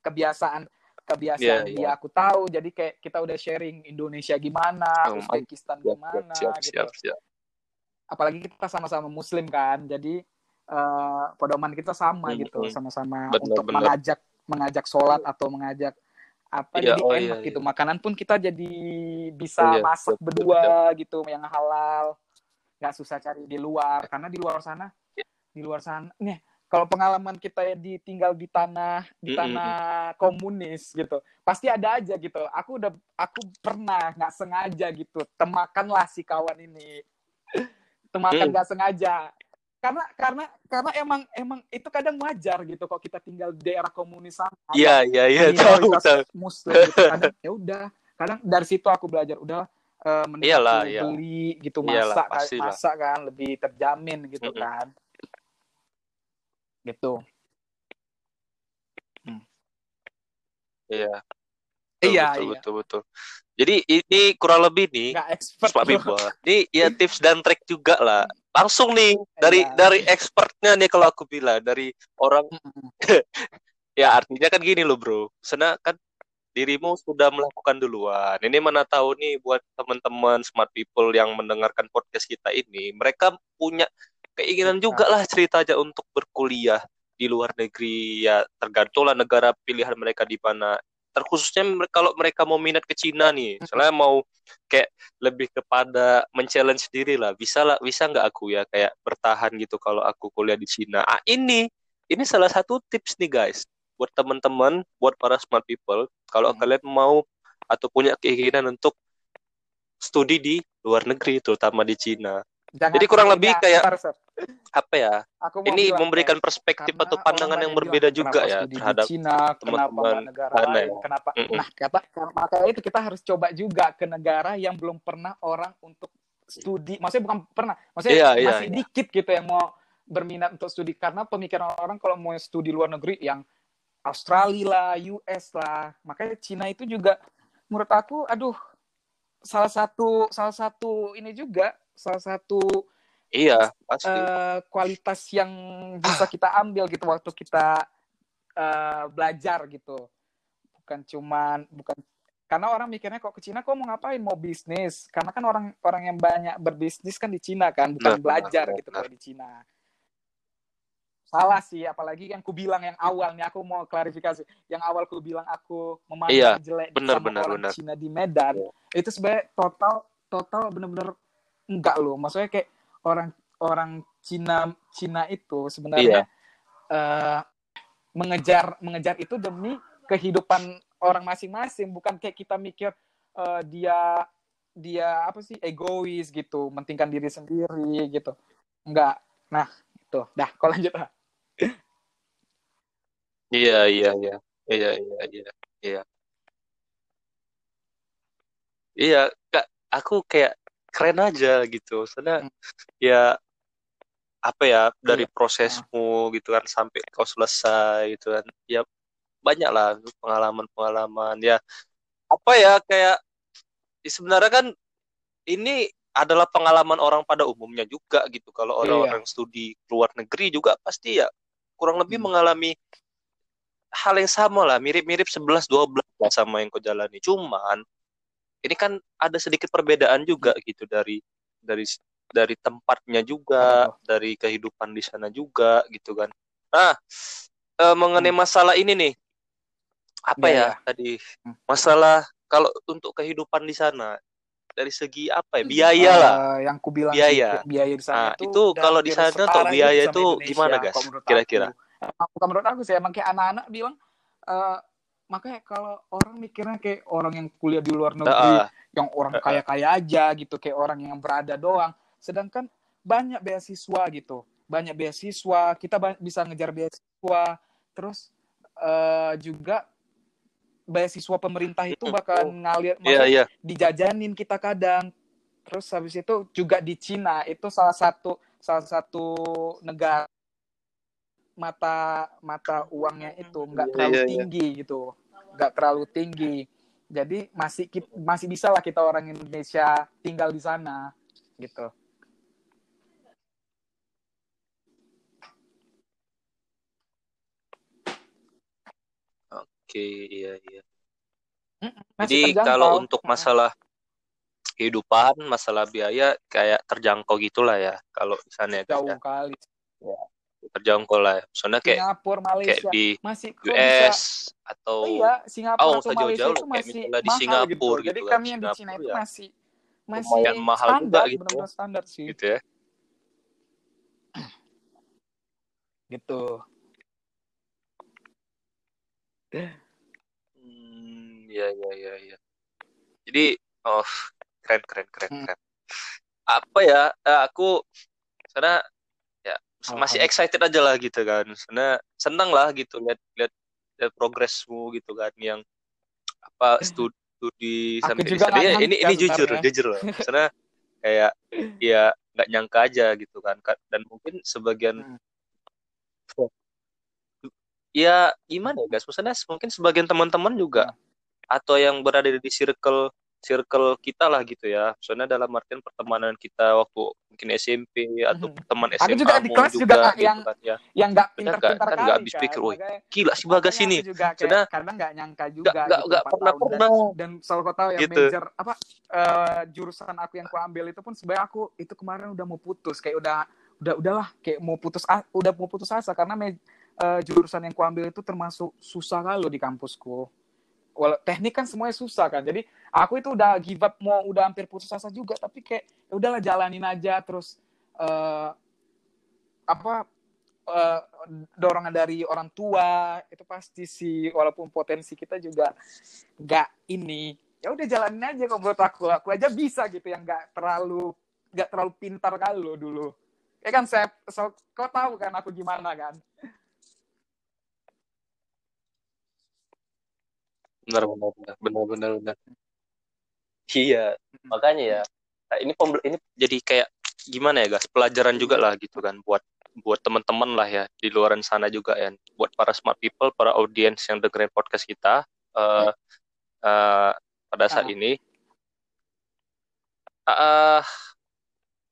kebiasaan kebiasaan Iya, dia aku tahu jadi kayak kita udah sharing Indonesia gimana, Oh, Uzbekistan Siap, gimana siap, gitu siap, siap. apalagi kita sama-sama muslim kan jadi eh pedoman kita sama Hmm, gitu sama-sama untuk benar. mengajak mengajak sholat atau mengajak apa Iya, jadi oh, enak iya, gitu iya. makanan pun kita jadi bisa Iya, masak betul, berdua gitu yang halal nggak susah cari di luar karena di luar sana di luar sana nih kalau pengalaman kita ya ditinggal di tanah di Mm-mm. tanah komunis gitu pasti ada aja gitu aku udah aku pernah nggak sengaja gitu temakanlah si kawan ini temakan Hmm. nggak sengaja karena karena karena emang emang itu kadang wajar gitu kok kita tinggal di daerah komunis sana Iya, iya, iya, di tahu, muslim gitu kadang ya udah kadang dari situ aku belajar udah uh, mending Iyalah, aku iya. beli gitu Iyalah, masak pastilah. masak kan lebih terjamin gitu Mm-mm. kan gitu Iya. Betul, iya betul, iya betul, betul. Jadi ini kurang lebih nih, loh. People. Ini ya tips dan trik juga lah. Langsung nih dari Iya. dari expertnya nih kalau aku bilang dari orang ya artinya kan gini loh bro. Sana kan dirimu sudah melakukan duluan. Ini mana tahu nih buat teman-teman smart people yang mendengarkan podcast kita ini, mereka punya keinginan Iya. juga lah cerita aja untuk berkuliah di luar negeri ya tergantunglah negara pilihan mereka di mana. Terkhususnya kalau mereka mau minat ke Cina nih, soalnya mau kayak lebih kepada men-challenge diri lah. Bisa lah, bisa nggak aku ya kayak bertahan gitu kalau aku kuliah di Cina. Ah ini, ini salah satu tips nih guys buat teman-teman, buat para smart people, kalau Hmm. kalian mau atau punya keinginan untuk studi di luar negeri, terutama di Cina. Jangan Jadi kurang lebih kayak-. Apa ya? Aku Ini bilang, memberikan perspektif atau pandangan yang berbeda bilang, juga ya terhadap Cina, teman-teman negara lain, ya. kenapa? Mm-mm. Nah, kata makanya itu kita harus coba juga ke negara yang belum pernah orang untuk studi, maksudnya bukan pernah, maksudnya Iya, iya, masih iya. dikit gitu yang mau berminat untuk studi karena pemikiran orang kalau mau studi luar negeri yang Australia lah, US lah, makanya Cina itu juga menurut aku, aduh, salah satu salah satu ini juga salah satu Iya, pasti. eh, kualitas yang bisa kita ambil gitu waktu kita eh, belajar gitu bukan cuman bukan karena orang mikirnya kok ke Cina kok mau ngapain mau bisnis karena kan orang orang yang banyak berbisnis kan di Cina kan bukan Benar, belajar benar, gitu kalau di Cina salah sih apalagi yang ku bilang yang awal nih aku mau klarifikasi yang awal ku bilang aku memandang Iya, jelek benar, sama benar, orang benar. Cina di Medan Iya. itu sebenarnya total total bener-bener enggak loh maksudnya kayak orang orang Cina Cina itu sebenarnya eh, mengejar mengejar itu demi kehidupan orang masing-masing bukan kayak kita mikir eh, dia dia apa sih egois gitu mentingkan diri sendiri gitu enggak nah itu dah kau lanjut lah Iya, iya, iya. Iya, iya, iya. Iya. Iya, Kak, aku kayak keren aja gitu. Soalnya Hmm. ya apa ya dari Iya. prosesmu gitu kan sampai kau selesai gitu kan. Ya banyak lah pengalaman-pengalaman ya. Apa ya kayak ya sebenarnya kan ini adalah pengalaman orang pada umumnya juga gitu. Kalau Iya. orang-orang studi luar negeri juga pasti ya kurang lebih Hmm. mengalami hal yang sama lah, mirip-mirip 11 12 lah sama yang kau jalani. Cuman ini kan ada sedikit perbedaan juga gitu dari dari dari tempatnya juga, Apa dari kehidupan di sana juga gitu kan. Nah, eh, mengenai masalah ini nih. Apa Iya, ya iya. tadi? Hmm. Masalah kalau untuk kehidupan di sana dari segi apa ya? Biaya lah. Eh, yang ku bilang Biaya. sih, biaya di sana Nah, itu itu kalau di sana tuh biaya itu Indonesia, gimana, guys? Kira-kira? aku. Menurut aku sih emang kayak anak-anak bilang eh, makanya kalau orang mikirnya kayak orang yang kuliah di luar negeri Ah, yang orang kaya-kaya aja gitu kayak orang yang berada doang. Sedangkan banyak beasiswa gitu. Banyak beasiswa kita ba- bisa ngejar beasiswa. Terus eh, juga beasiswa pemerintah itu bakal ngalir maksudnya iya. dijajanin kita kadang. Terus habis itu juga di Cina itu salah satu salah satu negara mata mata uangnya itu nggak Iya, terlalu iya, iya. tinggi gitu nggak terlalu tinggi jadi masih masih bisa lah kita orang Indonesia tinggal di sana gitu Oke, iya, iya. masih Jadi terjangkau. kalau untuk masalah kehidupan, masalah biaya kayak terjangkau gitulah ya. Kalau di sana ya, jauh ya. Terjangkau lah. ya. Soalnya kayak Singapura kayak Malaysia di masih kok bisa US atau Oh iya, Singapura Oh, atau Malaysia jauh-jauh itu loh, kayak masih misalnya di mahal Singapura gitu. gitu Jadi kan, kami yang di Cina itu ya. masih masih Lumayan mahal juga standar, gitu. benar-benar standar sih. gitu ya. Gitu. Hmm, iya iya iya iya. Jadi oh keren keren keren Hmm. keren. Apa ya? eh, aku ya Apa? Masih excited aja lah gitu kan. Sana senang lah gitu lihat lihat lihat progresmu gitu kan yang apa studi di Aku sampai juga nggak Ya, ini ini jujur sebenarnya. jujur loh karena kayak ya nggak nyangka aja gitu kan Ka- dan mungkin sebagian Hmm. ya gimana ya guys maksudnya mungkin sebagian teman-teman juga Hmm. atau yang berada di circle circle kita lah gitu ya maksudnya dalam artian pertemanan kita waktu mungkin SMP atau Mhm. teman Aku juga SMA di kelas juga juga nggak gitu yang kan ya yang nggak Bener pintar-pintar? Kan kali nggak habis pikir, "Woi, gila si Bagas ini Karena- nggak nyangka juga nggak gitu empat pernah tahun dan, pernah dan selalu kau tahu ya Gitu. major apa eh, jurusan aku yang ku ambil itu pun sebenarnya aku itu kemarin udah mau putus kayak udah udah udahlah kayak mau putus udah mau putus asa karena me- eh, jurusan yang ku ambil itu termasuk susah kalau di kampusku. Walau teknik kan semuanya susah kan. Jadi aku itu udah give up mau udah hampir putus asa juga tapi kayak ya udahlah jalanin aja terus eh, apa eh, dorongan dari orang tua itu pasti sih walaupun potensi kita juga nggak ini. Ya udah jalanin aja kok menurut aku. Aku aja bisa gitu yang nggak terlalu nggak terlalu pintar kalau dulu. Ya kan saya so, kau tahu kan aku gimana kan benar benar benar. Benar benar benar. Iya makanya ya. Nah, ini pembel- ini jadi kayak gimana ya guys pelajaran juga lah gitu kan buat buat teman-teman lah ya di luaran sana juga ya. Buat para smart people para audiens yang dengerin podcast kita eh eh, pada saat Ah. ini eh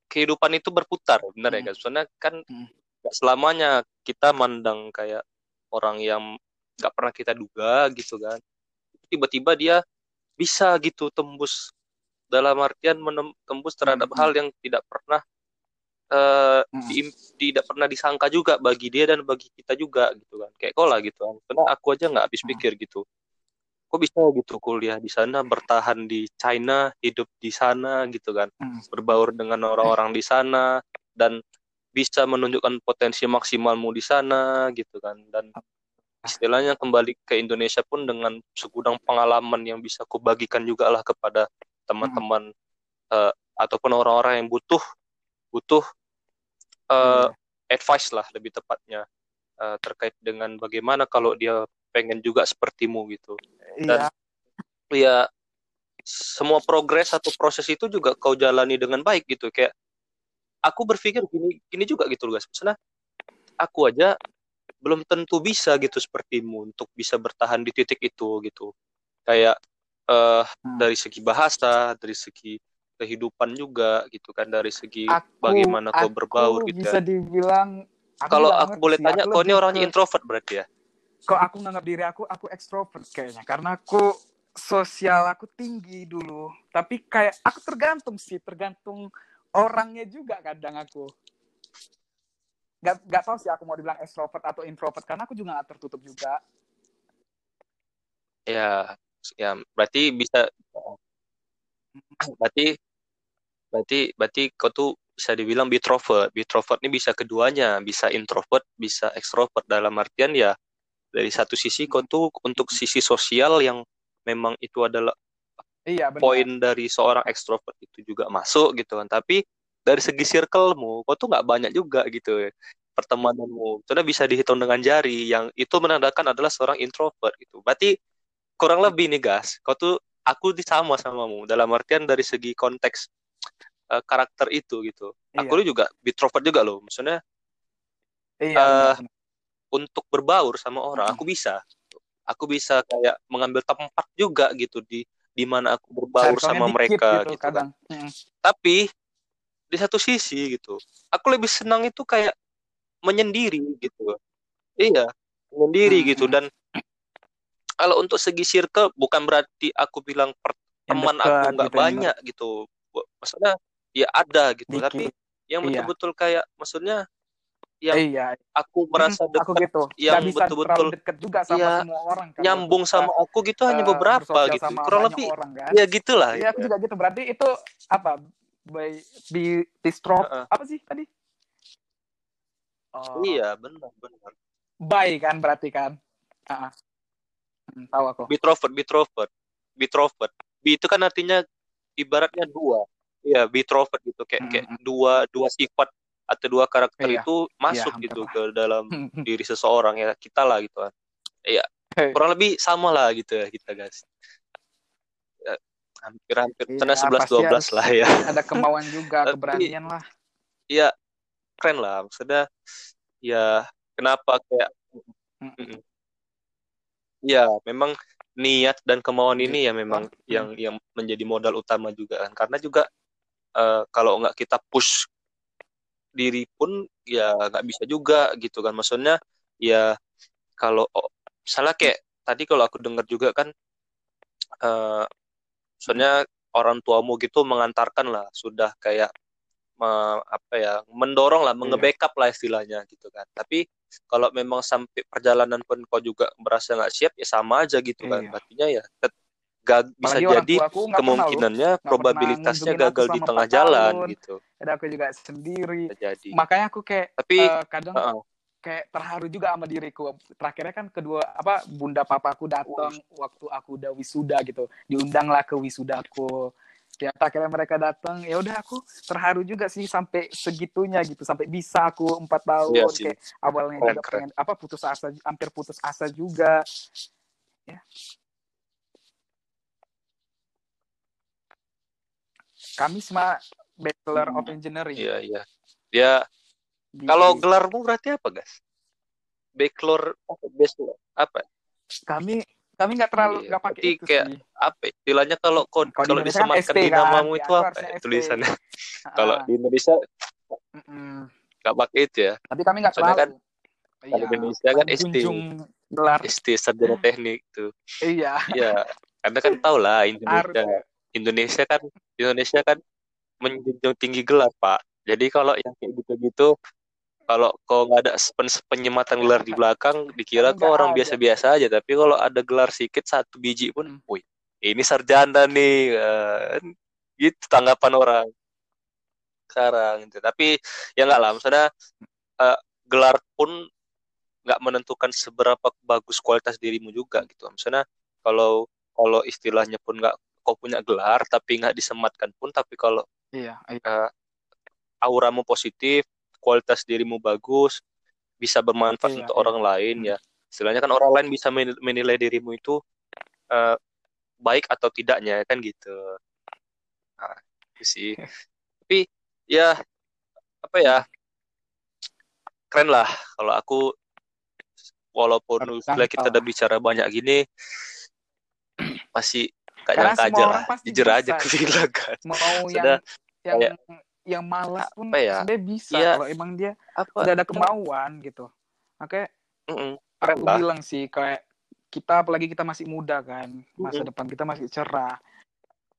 kehidupan itu berputar benar ya Hmm. guys soalnya kan Hmm. selamanya kita mandang kayak orang yang nggak pernah kita duga gitu kan tiba-tiba dia bisa gitu tembus dalam artian tembus terhadap Hmm. hal yang tidak pernah eh, Hmm. diim- tidak pernah disangka juga bagi dia dan bagi kita juga gitu kan kayak kau lah gitu kan karena aku aja nggak habis Hmm. pikir gitu kok bisa gitu kuliah di sana bertahan di China hidup di sana gitu kan Hmm. berbaur dengan orang-orang di sana dan bisa menunjukkan potensi maksimalmu di sana gitu kan dan istilahnya kembali ke Indonesia pun dengan segudang pengalaman yang bisa aku bagikan juga lah kepada teman-teman eh, ataupun orang-orang yang butuh butuh eh, advice lah lebih tepatnya eh, terkait dengan bagaimana kalau dia pengen juga sepertimu gitu. Iya. ya semua progres atau proses itu juga kau jalani dengan baik gitu. Kayak aku berpikir gini gini juga gitu loh guys. Maksudnya aku aja belum tentu bisa gitu sepertimu untuk bisa bertahan di titik itu gitu. Kayak eh Hmm. dari segi bahasa dari segi kehidupan juga gitu kan dari segi aku bagaimana kau aku berbaur gitu bisa ya. dibilang kalau aku boleh sih, tanya aku kau ini orangnya ke- introvert berarti ya? Kok aku nganggap diri aku aku ekstrovert kayaknya karena aku sosial aku tinggi dulu. Tapi kayak aku tergantung sih tergantung orangnya juga kadang aku nggak nggak tahu sih aku mau dibilang ekstrovert atau introvert karena aku juga nggak tertutup juga. Ya ya berarti bisa berarti berarti berarti kau tuh bisa dibilang bitrovert. Bitrovert ini bisa keduanya bisa introvert bisa ekstrovert dalam artian ya dari satu sisi kau tuh untuk sisi sosial yang memang itu adalah iya benar. poin dari seorang ekstrovert itu juga masuk gitu kan. Tapi dari segi circlemu kau tuh nggak banyak juga gitu ya pertemananmu. Sudah bisa dihitung dengan jari. Yang itu menandakan adalah seorang introvert gitu. Berarti kurang lebih nih guys kau tuh aku sama samamu. Dalam artian dari segi konteks eh, karakter itu gitu. Iya. Aku juga introvert juga loh. Maksudnya iya benar. untuk berbaur sama orang aku bisa. Aku bisa kayak mengambil tempat juga gitu di di mana aku berbaur sama mereka gitu, gitu kan. kadang. Mm. tapi di satu sisi gitu. Aku lebih senang itu kayak menyendiri gitu. Iya menyendiri Hmm, gitu. hmm. dan kalau untuk segi circle bukan berarti aku bilang teman aku nggak gitu banyak gitu. Bu- maksudnya ya ada gitu. Tapi dikit. yang iya. betul-betul kayak maksudnya yang iya. aku merasa aku dekat gitu. yang betul-betul juga sama ya semua orang kan. nyambung sama aku gitu hanya eh, beberapa gitu. Kurang lebih orang kan. ya gitulah Iya, aku gitu. juga gitu. Berarti itu apa? By di distrop Heeh. apa sih tadi? Oh, iya benar benar by kan berarti kan? Ah, ah. Hmm, tahu aku. Bitrovert, bitrovert, bitrovert. Bi itu kan artinya ibaratnya dua. Iya, bitrovert gitu kayak kayak Hmm, dua dua sifat atau dua karakter Iya, itu masuk hampir gitu lah. ke dalam diri seseorang ya kita lah gitu kan. Iya, Hey. kurang lebih sama lah gitu ya kita guys. Hampir-hampir Iya, sana 11 pasti 12 harus lah ya. ada kemauan juga, keberanian lah. ya keren lah maksudnya ya kenapa kayak Mm. Mm-mm. ya memang niat dan kemauan Iya. ini ya memang Mm. yang yang menjadi modal utama juga kan karena juga eh, kalau nggak kita push diri pun ya nggak bisa juga gitu kan maksudnya ya kalau oh, misalnya kayak tadi kalau aku dengar juga kan eh maksudnya orang tuamu gitu mengantarkan lah sudah kayak me- apa ya mendorong lah Iya. mengebackup lah istilahnya gitu kan tapi kalau memang sampai perjalanan pun kau juga merasa nggak siap ya sama aja gitu kan Iya. artinya ya tet- ga- bisa jadi kemungkinannya probabilitasnya gagal di tengah 4 jalan tahun. gitu Dan aku juga sendiri. jadi Makanya aku kayak tapi eh, kadang uh-uh, kayak terharu juga sama diriku. Terakhirnya kan kedua apa bunda papaku datang waktu aku udah wisuda gitu. Diundanglah ke wisudaku. Ya akhirnya mereka datang. Ya udah aku terharu juga sih sampai segitunya gitu. Sampai bisa aku empat tahun sih. kayak awalnya Keren, juga pengen apa putus asa hampir putus asa juga. Ya. Kami semua Bachelor of Engineering. iya iya ya di- kalau gelarmu berarti apa guys bachelor apa bachelor apa kami kami nggak terlalu Iya, nggak pakai berarti itu kayak sih. apa ya, istilahnya kalau kau Kalau kalau kan disematkan di kan, namamu di itu apa ya tulisannya kalau di Indonesia nggak pakai itu ya Tapi kami nggak terlalu. kan kalau di Indonesia kan ST. gelar. ST sarjana teknik tuh Iya, Iya, karena kan tau lah Indonesia. Indonesia kan Indonesia kan menjunjung tinggi gelar, Pak. Jadi kalau yang kayak gitu-gitu kalau kau nggak ada pen- penyematan gelar di belakang, dikira kau orang biasa-biasa aja. Tapi kalau ada gelar sedikit satu biji pun, Hmm. wih, ini sarjana nih, kan. Gitu tanggapan orang sekarang. Gitu. Tapi ya nggak lah, maksudnya eh, gelar pun nggak menentukan seberapa bagus kualitas dirimu juga gitu. Misalnya kalau kalau istilahnya pun nggak kau punya gelar tapi nggak disematkan pun, tapi kalau Iya, iya. eh, auramu positif, kualitas dirimu bagus, bisa bermanfaat Iya, untuk iya. orang lain Hmm. ya. Istilahnya kan orang lain bisa men- menilai dirimu itu eh, baik atau tidaknya kan gitu. Nah, itu sih. Tapi ya apa ya? Keren lah kalau aku walaupun setelah kita udah bicara banyak gini masih gak Karena nyangka semua aja lah. Jujur aja bisa. aku bilang kan. Mau Sudah, yang yang kayak- yang malas pun apa ya? sebenarnya bisa Iya. kalau emang dia Apa? udah ada kemauan gitu. Makanya Mm-mm, keren aku lah. bilang sih kayak kita apalagi kita masih muda kan masa Mhm. depan kita masih cerah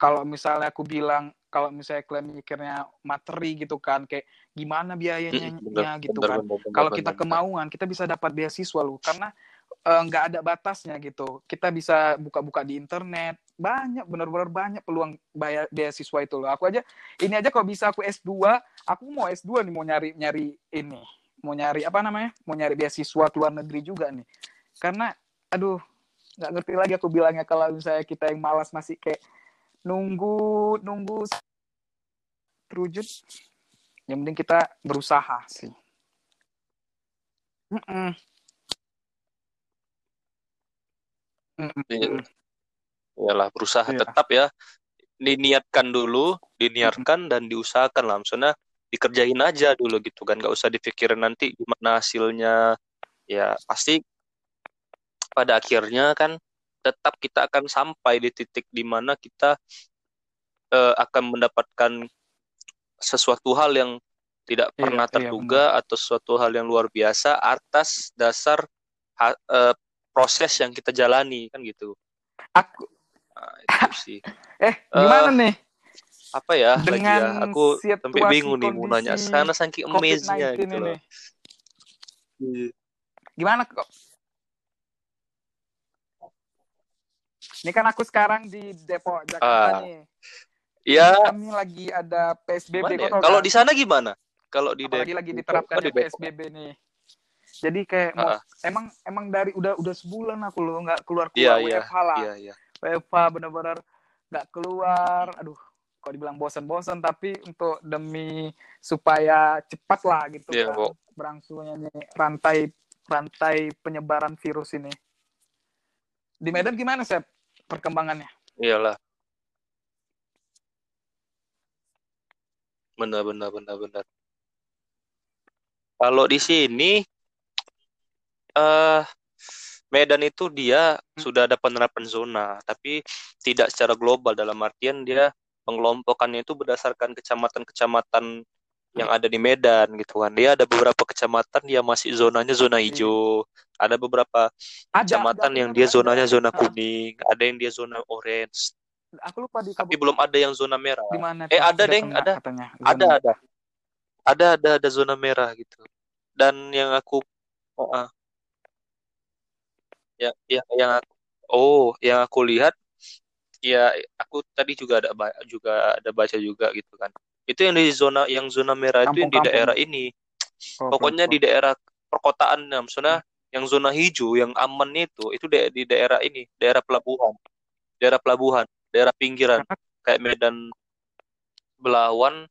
kalau misalnya aku bilang kalau misalnya kalian mikirnya materi gitu kan kayak gimana biayanya bener, gitu bener, kan bener, bener, kalau bener, kita bener. kemauan kita bisa dapat beasiswa loh karena eh, nggak ada batasnya gitu. Kita bisa buka-buka di internet. Banyak benar-benar banyak peluang bayar beasiswa itu loh. Aku aja ini aja kalau bisa aku S2 aku mau S2 nih mau nyari nyari ini. Mau nyari apa namanya? Mau nyari beasiswa ke luar negeri juga nih. Karena aduh nggak ngerti lagi aku bilangnya kalau misalnya kita yang malas masih kayak nunggu nunggu terwujud yang penting kita berusaha sih. Mm-mm. Mm-mm. Iya. Iyalah berusaha Iya. tetap ya. Diniatkan dulu, diniatkan dan diusahakan lah. Maksudnya dikerjain aja dulu gitu kan. Gak usah dipikirin nanti gimana hasilnya. Ya pasti pada akhirnya kan tetap kita akan sampai di titik di mana kita eh, akan mendapatkan sesuatu hal yang tidak Iya, pernah iya, terduga atau sesuatu hal yang luar biasa atas dasar ha- eh, proses yang kita jalani kan gitu. aku Nah, itu sih. eh gimana nih Apa ya lagi Dengan ya? Aku sampai bingung nih mau nanya karena saking amazing-nya COVID-19 gitu ini loh. Iya. gimana kok ini kan aku sekarang di Depok Jakarta Ah. nih Ya, kami lagi ada PSBB ya? Kalau kan? di sana gimana? Kalau di apalagi Depok- lagi diterapkan oh, di. PSBB nih. Jadi kayak mau, Ah. emang emang dari udah udah sebulan aku loh nggak keluar keluar iya. WFH lah. Iya, iya. WFH benar-benar nggak keluar. Aduh, kok dibilang bosan-bosan tapi untuk demi supaya cepat lah gitu Iya, kan berangsurnya nih rantai rantai penyebaran virus ini. Di Medan gimana sih perkembangannya? Iyalah. benar benar benar benar kalau di sini eh Medan itu dia Hmm. sudah ada penerapan zona, tapi tidak secara global dalam artian dia pengelompokannya itu berdasarkan kecamatan-kecamatan yang ada di Medan gitu kan. Dia ada beberapa kecamatan yang masih zonanya zona Iya. hijau, ada beberapa ada kecamatan ada, yang aku dia dengar zonanya ada. zona kuning, ada yang dia zona orange, aku lupa di tapi belum ada yang zona merah. di mana Eh ada deng, ada, katanya ada zona ada, ada ada ada zona merah gitu. Dan yang aku, oh, ah, ya, ya, yang aku, oh, yang aku lihat ya aku tadi juga ada juga ada baca juga gitu kan. Itu yang di zona yang zona merah itu yang di kampung-kampung. daerah ya ini. Oh, pokoknya di pelosok daerah perkotaan nah, maksudnya Hmm. yang zona hijau yang aman itu itu da- di daerah ini daerah pelabuhan. Daerah pelabuhan daerah pinggiran karena kayak Medan Belawan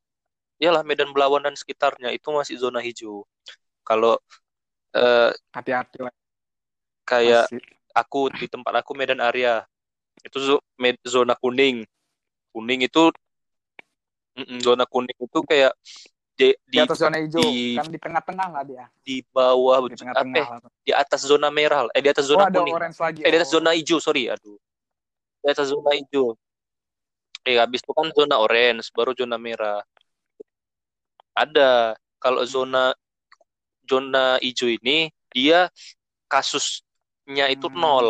iyalah Medan Belawan dan sekitarnya itu masih zona hijau. Kalau eh, hati-hati lah kayak masih aku di tempat aku Medan area itu zona kuning. Kuning itu mm, zona kuning itu kayak di di di atas zona hijau. di kan di tengah-tengah lah dia. di bawah di eh tengah-tengah lah. di atas zona merah eh di atas oh zona ada kuning. orange lagi. Eh di atas oh. zona hijau sorry aduh. Di atas zona hijau. Eh habis itu kan zona orange baru zona merah. Ada. Kalau zona zona hijau ini dia kasusnya itu Hmm. nol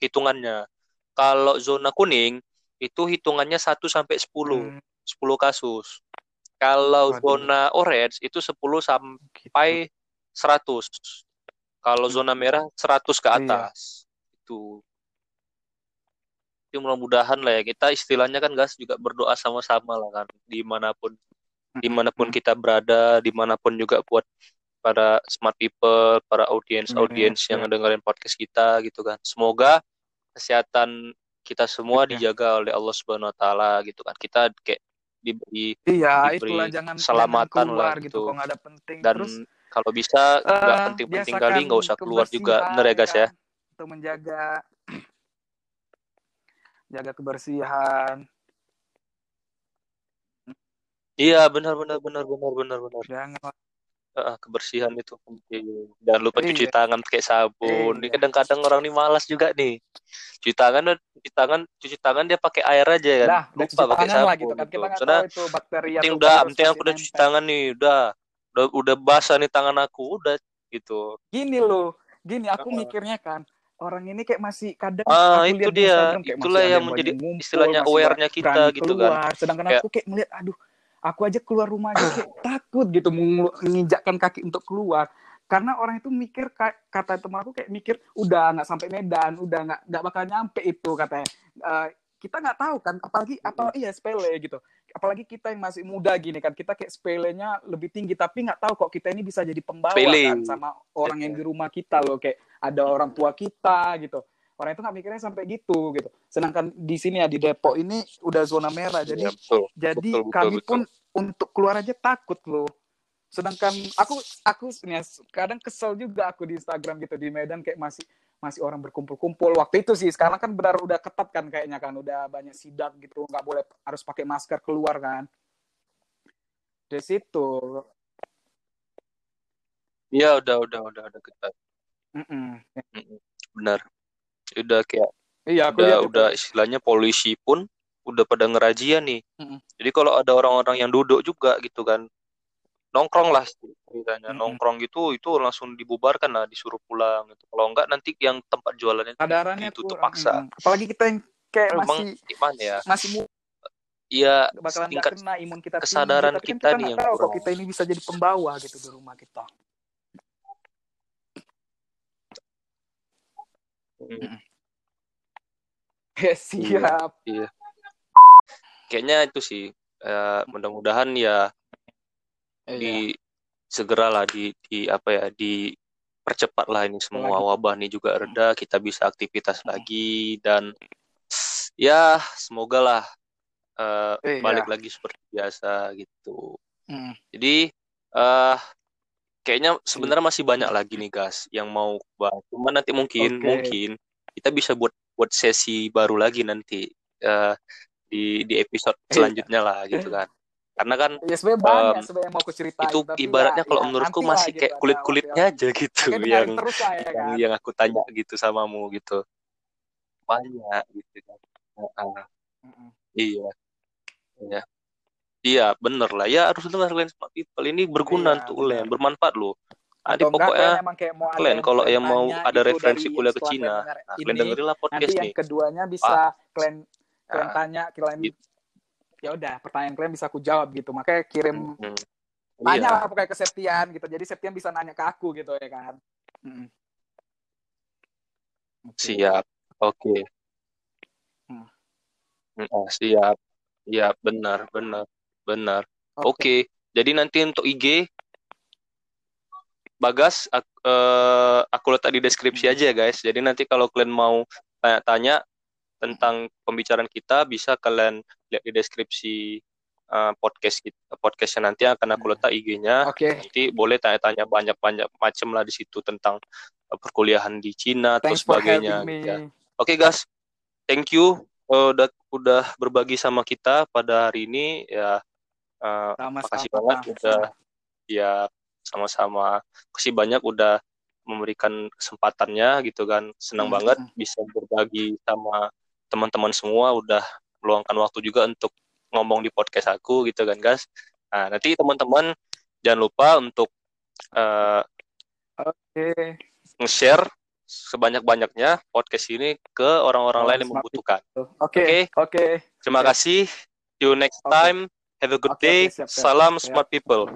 hitungannya. Kalau zona kuning itu hitungannya 1 sampai 10 Hmm. 10 kasus. Kalau waduh. zona orange itu 10 sampai gitu. 100 kalau zona merah 100 ke iya. atas. Itu. Jadi mudah-mudahan lah ya. Kita istilahnya kan guys juga berdoa sama-sama lah kan. Di mana pun di mana pun Hmm. kita berada di mana pun juga buat para smart people para audiens iya audiens iya. yang dengerin podcast kita gitu kan. Semoga kesehatan kita semua iya. dijaga oleh Allah Subhanahu Wa Taala gitu kan. Kita kayak diberi Iya, diberi itulah jangan jangan keselamatan lah keluar gitu gitu. kalau ada penting. dan Terus kalau bisa nggak eh penting-penting kali nggak usah keluar juga. bener ya ya guys ya? kan untuk menjaga jaga kebersihan. iya benar benar benar benar benar benar Jangan Heeh, kebersihan itu penting. Jangan lupa cuci iya tangan pakai sabun. Iya kadang-kadang orang ini malas juga nih. Cuci tangan, cuci tangan, cuci tangan dia pakai air aja kan. udah Lupa pakai gitu sabun kan gitu. kita nggak Maksudnya tahu itu bakteri penting udah, penting aku udah cuci tangan nih, udah, udah, udah basah nih tangan aku, udah gitu. Gini loh, gini aku Heeh. mikirnya kan orang ini kayak masih kadang Ah, aku itu dia. Instagram kayak Itulah yang menjadi ngumpul, istilahnya aware-nya kita gitu kan. keluar. Sedangkan Kayak aku kayak melihat, aduh, aku aja keluar rumah aja kayak takut gitu menginjakkan kaki untuk keluar. Karena orang itu mikir ka- kata teman aku kayak mikir udah nggak sampai Medan, udah nggak nggak bakal nyampe itu katanya. Eh, kita nggak tahu kan, apalagi apa iya sepele gitu. Apalagi kita yang masih muda gini kan, kita kayak sepelenya lebih tinggi tapi nggak tahu kok kita ini bisa jadi pembawa kan sama orang yang di rumah kita loh kayak ada orang tua kita gitu. Orang itu nggak mikirnya sampai gitu gitu. Sedangkan di sini ya di Depok ini udah zona merah. Jadi Iya, betul. jadi Betul, betul, kami betul. pun untuk keluar aja takut loh. Sedangkan aku aku ya, kadang kesel juga aku di Instagram gitu di Medan kayak masih masih orang berkumpul-kumpul. Waktu itu sih sekarang kan benar udah ketat kan kayaknya kan udah banyak sidak gitu, nggak boleh harus pakai masker keluar kan. Dari situ. Iya, udah, udah, udah, udah kita. Mm-mm. Mm-mm. Benar. Udah kayak Iya, aku udah lihat itu. udah istilahnya polisi pun udah pada ngerazia nih. Mm-mm. Jadi kalau ada orang-orang yang duduk juga gitu kan, nongkrong lah ceritanya, Mm-mm. nongkrong gitu itu langsung dibubarkan lah, disuruh pulang gitu. Kalau enggak nanti yang tempat jualannya itu Kesadarannya ditutup kurang. paksa. Mm-mm. Apalagi kita yang kayak Memang masih gimana ya? masih Iya, bakalan tingkat kena imun kita tinggi kesadaran kan kita kita nih yang tahu kurang. kita ini bisa jadi pembawa gitu di rumah kita Mm, ya Iya, siap iya. Kayaknya itu sih eh, mudah-mudahan ya iya di segeralah di di apa ya di percepat lah ini semua lagi wabah ini juga reda kita bisa aktivitas Mm. lagi dan ya semoga lah eh, balik iya lagi seperti biasa gitu Mm. jadi eh kayaknya sebenarnya masih banyak lagi nih guys yang mau bahas cuma nanti mungkin oke. mungkin kita bisa buat buat sesi baru lagi nanti eh, di di episode iya. selanjutnya lah gitu kan. Karena kan ya sebenarnya banyak sebenarnya mau aku ceritain itu ibaratnya ya, kalau ya menurutku masih gitu, kayak ada kulit kulitnya waktu aja gitu yang terus lah ya yang, kan yang aku tanya gitu samamu gitu. Banyak gitu kan. Heeh. Mm-mm. iya. Iya iya bener lah. Ya harus dengar kalian smart people ini berguna iya untuk kalian bermanfaat loh. Enggak pokoknya kalian yang kalau yang mau ada gitu referensi kuliah ke Cina. nah kalian ini dengerinlah nanti podcast yang nih. keduanya Pak bisa kalian kalian nah, tanya kalian gitu. ya udah pertanyaan kalian bisa aku jawab gitu. Makanya kirim Hmm, tanya iya lah pokoknya ke Septian gitu. Jadi Septian bisa nanya ke aku gitu ya kan. Mm-mm. Oke. siap. Oke. Hmm. Hmm, ah, siap. Iya benar benar benar. Oke. Oke. Jadi nanti untuk IG Bagas ak- eh, aku letak di deskripsi aja ya guys. Jadi nanti kalau kalian mau tanya-tanya tentang pembicaraan kita bisa kalian lihat di deskripsi eh, podcast kita podcastnya nanti akan aku letak IG-nya oke. Nanti boleh tanya-tanya banyak-banyak macam lah di situ tentang eh, perkuliahan di Cina atau thanks sebagainya. ya. Oke guys, thank you eh, udah udah berbagi sama kita pada hari ini. Ya. Eh, makasih banget udah ya sama-sama. Makasih banyak udah memberikan kesempatannya gitu kan. Senang Hmm, banget bisa berbagi sama teman-teman semua udah meluangkan waktu juga untuk ngomong di podcast aku gitu kan guys. Nah, nanti teman-teman jangan lupa untuk eh, oke nge-share sebanyak-banyaknya podcast ini ke orang-orang orang lain yang membutuhkan. oke Oke, oke terima siap kasih. See you next oke time. Have a good oke day. siap siap Salam smart people.